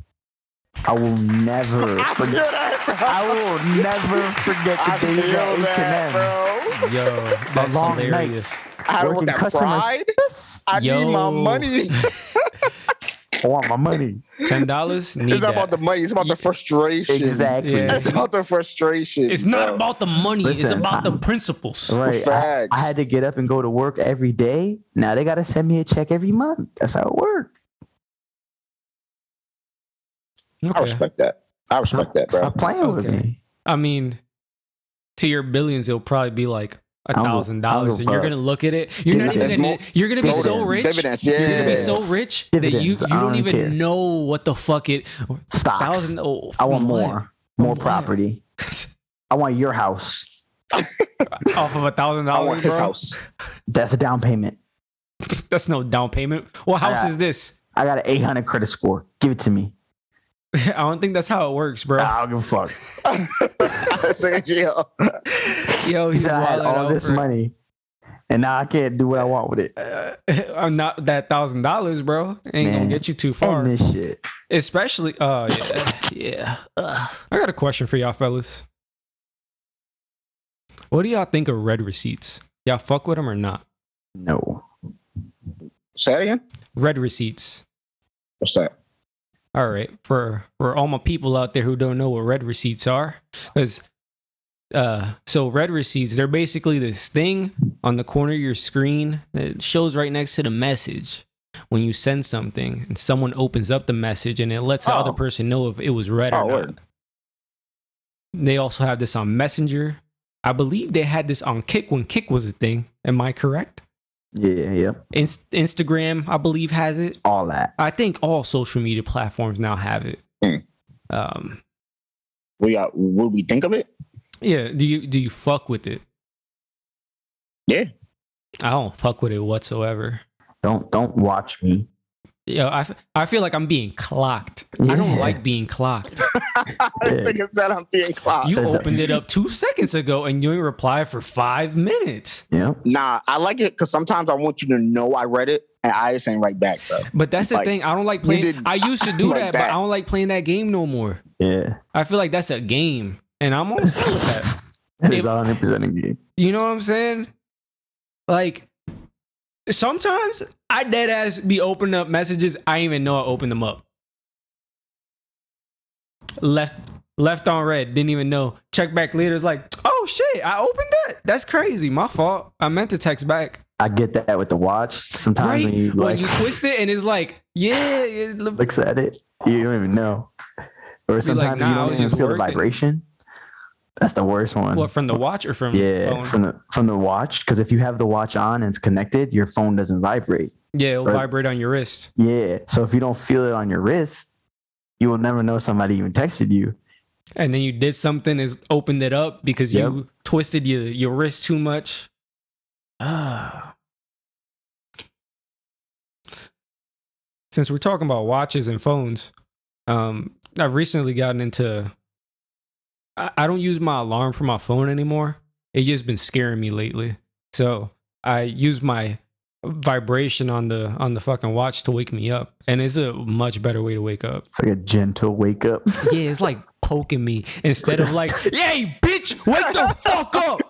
I will never (laughs) I feel forget. that. I will never forget I the days at H&M. bro. Yo, that's long hilarious. I don't Working want that customer pride. service. I need my money. (laughs) (laughs) I want my money. Ten dollars? It's not that. about the money. It's about the frustration. Exactly. Yeah. It's about the frustration. It's not bro. about the money. it's about the I'm- principles. Right. I, Facts. I had to get up and go to work every day. Now they got to send me a check every month. That's how it works. I respect that. I respect that, bro. Stop playing with Okay. me. I mean, to your billions, it'll probably be like a thousand dollars and you're gonna look at it. You're not even gonna. You're gonna be so rich. Dividends, You're gonna be so rich that you you don't don't even care. know what the fuck it. Stocks. Thousand. Oh, I want what? more. More what? property. I want your house. (laughs) Off of a thousand dollars, his house. That's a down payment. That's no down payment. What house got- is this? I got an 800 credit score. Give it to me. (laughs) I don't think that's how it works, bro. I don't give a fuck. Say, (laughs) yo. Yo, He he's said I had wilding all this for- money, and now I can't do what I want with it. Uh, (laughs) I'm not that thousand dollars, bro. Ain't gonna get you too far. And this shit. Especially, oh yeah, yeah. Ugh. I got a question for y'all, fellas. What do y'all think of read receipts? Y'all fuck with them or not? No. Say that again. Read receipts. What's that? All right, for for all my people out there who don't know what read receipts are, because uh, so read receipts they're basically this thing on the corner of your screen that shows right next to the message when you send something and someone opens up the message and it lets the other Oh. person know if it was read or Oh, not. word. They also have this on Messenger. I believe they had this on Kik when Kik was a thing. Am I correct? Yeah, yeah. Inst- Instagram, I believe, has it. All that. I think all social media platforms now have it. Hmm. Um, We got. What we think of it? yeah. Do you do you fuck with it? Yeah. I don't fuck with it whatsoever. Don't don't watch me. Yo, I, f- I feel like I'm being clocked. I don't like being clocked. (laughs) I think it said I'm being clocked. You opened it up two seconds ago and you didn't reply for five minutes. Yep. Nah, I like it because sometimes I want you to know I read it and I just ain't right back, bro. But that's the thing. I don't like playing. did I used to (laughs) do like that, but. I don't like playing that game no more. Yeah. I feel like that's a game, and I'm all set with that. (laughs) It is If- 100 percent a game. You know what I'm saying? Like sometimes I dead ass be opening up messages. I didn't even know I opened them up. Left left on read. Didn't even know. Check back later. It's like, oh shit, I opened that. That's crazy. My fault. I meant to text back. I get that with the watch. Sometimes right when you when you twist it and it's like, yeah, it look- looks at it, you don't even know. Or sometimes nah, you don't even feel the vibration. That's the worst one. what from the watch or from yeah, phone? from the from the watch. Because if you have the watch on and it's connected, your phone doesn't vibrate. Yeah, it'll Or- vibrate on your wrist. Yeah. So if you don't feel it on your wrist, you will never know somebody even texted you. And then you did something is opened it up because you twisted your your wrist too much. Ah. Since we're talking about watches and phones, um, I've recently gotten into. I, I don't use my alarm for my phone anymore. It's just been scaring me lately. So I use my vibration on the on the fucking watch to wake me up, and it's a much better way to wake up. It's like a gentle wake up. (laughs) Yeah, it's like poking me instead of like, "Hey, bitch, wake the (laughs) fuck up!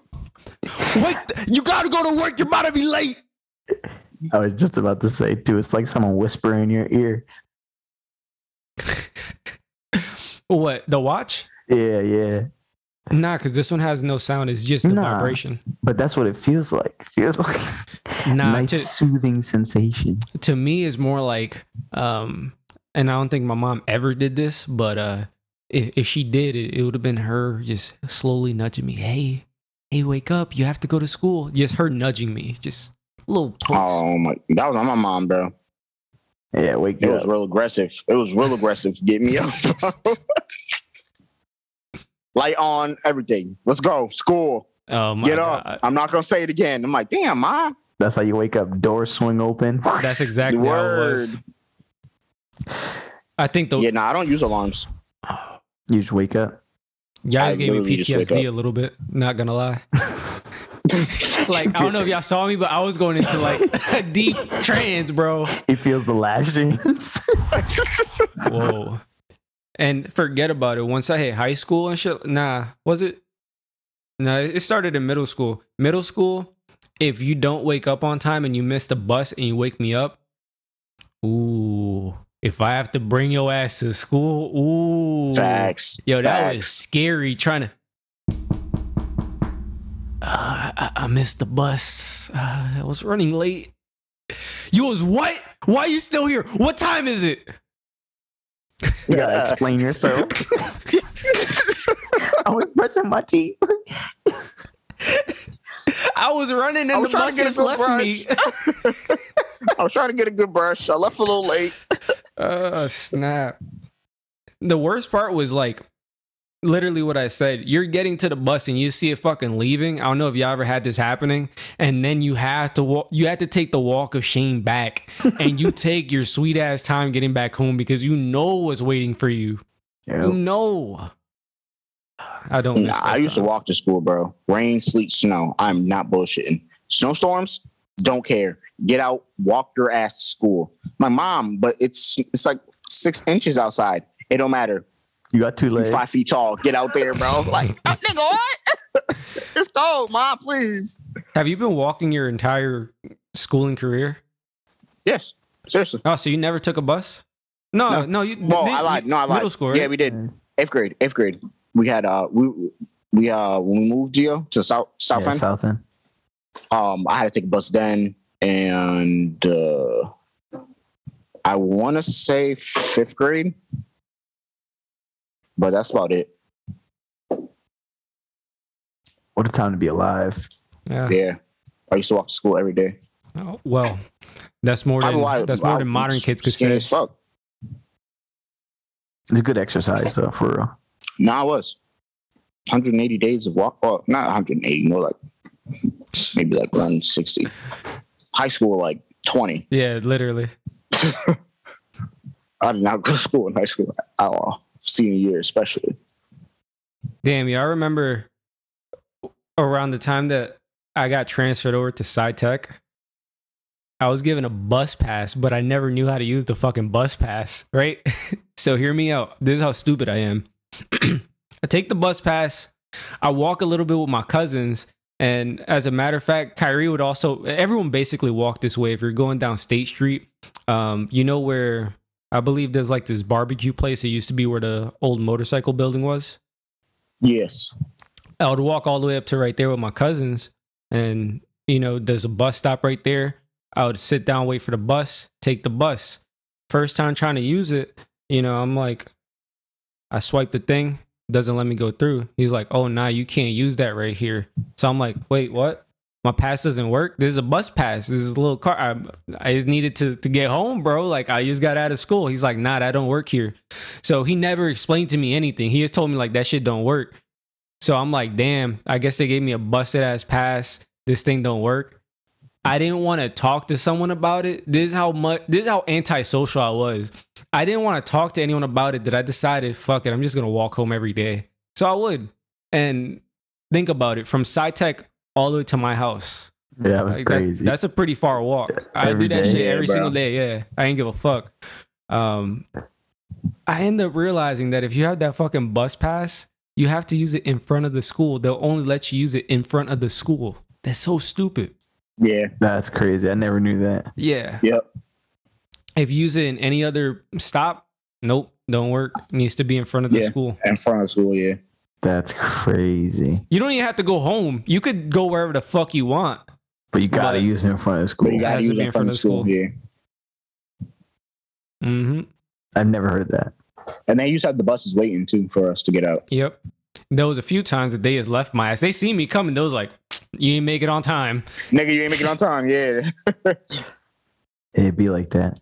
Wake! you gotta go to work. You're about to be late." I was just about to say too. It's like someone whispering in your ear. (laughs) what? The watch? Yeah, yeah. Nah, because this one has no sound. It's just the Nah. vibration. But that's what it feels like. It (laughs) feels like Nah, nice to, soothing sensation. to me, it's more like, um, and I don't think my mom ever did this, but uh, if if she did, it, it would have been her just slowly nudging me. Hey, hey, wake up! You have to go to school. Just her nudging me, just little pokes. Oh my, that was on my mom, bro. Yeah, wake It up. was real aggressive. It was real aggressive. Get me (laughs) up. (laughs) Light on, everything. Let's go. School. Oh my Get god. up. I'm not gonna say it again. I'm like, damn, mom. That's how you wake up. Doors swing open. That's exactly how it was. Word. I think the Yeah, no, I don't use alarms. You just wake up. you guys I gave me literally PTSD a little bit. Not gonna lie. (laughs) Like I don't know if y'all saw me, but I was going into like a deep trance, bro. He feels the lashings. (laughs) Whoa. And forget about it. Once I hit high school and shit, nah, was it? Nah, it started in middle school. Middle school, if you don't wake up on time and you miss the bus and you wake me up, ooh, if I have to bring your ass to school, ooh. Facts. Yo, that was scary trying to. Uh, I, I missed the bus. Uh, I was running late. You was what? Why are you still here? What time is it? You gotta explain yourself. (laughs) I was brushing my teeth. I was running and I the was trying bus to get a just good left brush. me. (laughs) I was trying to get a good brush. I left a little late. Uh, (laughs) snap. The worst part was like literally what I said. You're getting to the bus and you see it fucking leaving. I don't know if y'all ever had this happening. And then you have to walk, you have to take the walk of shame back (laughs) and you take your sweet ass time getting back home because you know what's waiting for you. You know. I don't Nah, I used to walk to school, bro. Rain, sleet, snow. I'm not bullshitting. Snowstorms, don't care. Get out, walk your ass to school. My mom, but it's it's like six inches outside. It don't matter. You got two You five feet tall. Get out there, bro. (laughs) Like, oh, nigga, what? it's cold, mom. Please. Have you been walking your entire schooling career? Yes, seriously. Oh, so you never took a bus? No, no, No. you. Well, did- I lied. No, I lied. Middle school, right? Yeah, we did. Eighth grade. Eighth grade. We had uh we we uh when we moved Gio to South South yeah, End. South End. um i had to take a bus then and uh i want to say fifth grade but that's about it What a time to be alive. Yeah. yeah i used to walk to school every day Oh, well, that's more than I- that's more I than modern kids could say. fuck It's a good exercise though, for real. no i was 180 days of walk oh not 180 more like maybe like around 60 high school like 20 Yeah, literally. (laughs) i did not go to school in high school at all senior year especially Damn, yeah, I remember around the time that I got transferred over to SciTech, I was given a bus pass, but I never knew how to use the fucking bus pass, right? (laughs) so hear me out. This is how stupid I am. (clears throat) I take the bus pass, I walk a little bit with my cousins, and as a matter of fact, Kyree would also everyone basically walk this way if you're going down State Street. Um, you know where I believe there's like this barbecue place. It used to be where the old motorcycle building was. yes I would walk all the way up to right there with my cousins, and you know, there's a bus stop right there. I would sit down, wait for the bus, take the bus. First time trying to use it, you know, I'm like, I swipe the thing, doesn't let me go through. He's like, oh, nah, you can't use that right here. So I'm like, wait, what? My pass doesn't work. There's a bus pass. There's a little car. I, I just needed to to get home, bro. Like I just got out of school. He's like, nah, that don't work here. So he never explained to me anything. He just told me like that shit don't work. So I'm like, damn. I guess they gave me a busted ass pass. This thing don't work. I didn't want to talk to someone about it. This is how much. This is how antisocial I was. I didn't want to talk to anyone about it. That I decided, fuck it, I'm just gonna walk home every day. So I would. And think about it, from SciTech all the way to my house. Yeah, that was Like, that's- crazy. That's, a pretty far walk. I do that day. shit every bro. single day. Yeah, I ain't give a fuck. Um, I end up realizing that if you have that fucking bus pass, you have to use it in front of the school. They'll only let you use it in front of the school. That's so stupid. Yeah. That's crazy. I never knew that. Yeah. Yep. If you use it in any other stop, nope, don't work. It needs to be in front of the Yeah. school. In front of school. Yeah. That's crazy. You don't even have to go home. You could go wherever the fuck you want. But you gotta But- use it in front of school. But you got to use it in front of school. Yeah. hmm I've never heard that. And they used to have the buses waiting too for us to get out. Yep. There was a few times that they just left my ass. They see me coming. They was like, "You ain't make it on time." Nigga, you ain't making it on time. Yeah. (laughs) It'd be like that.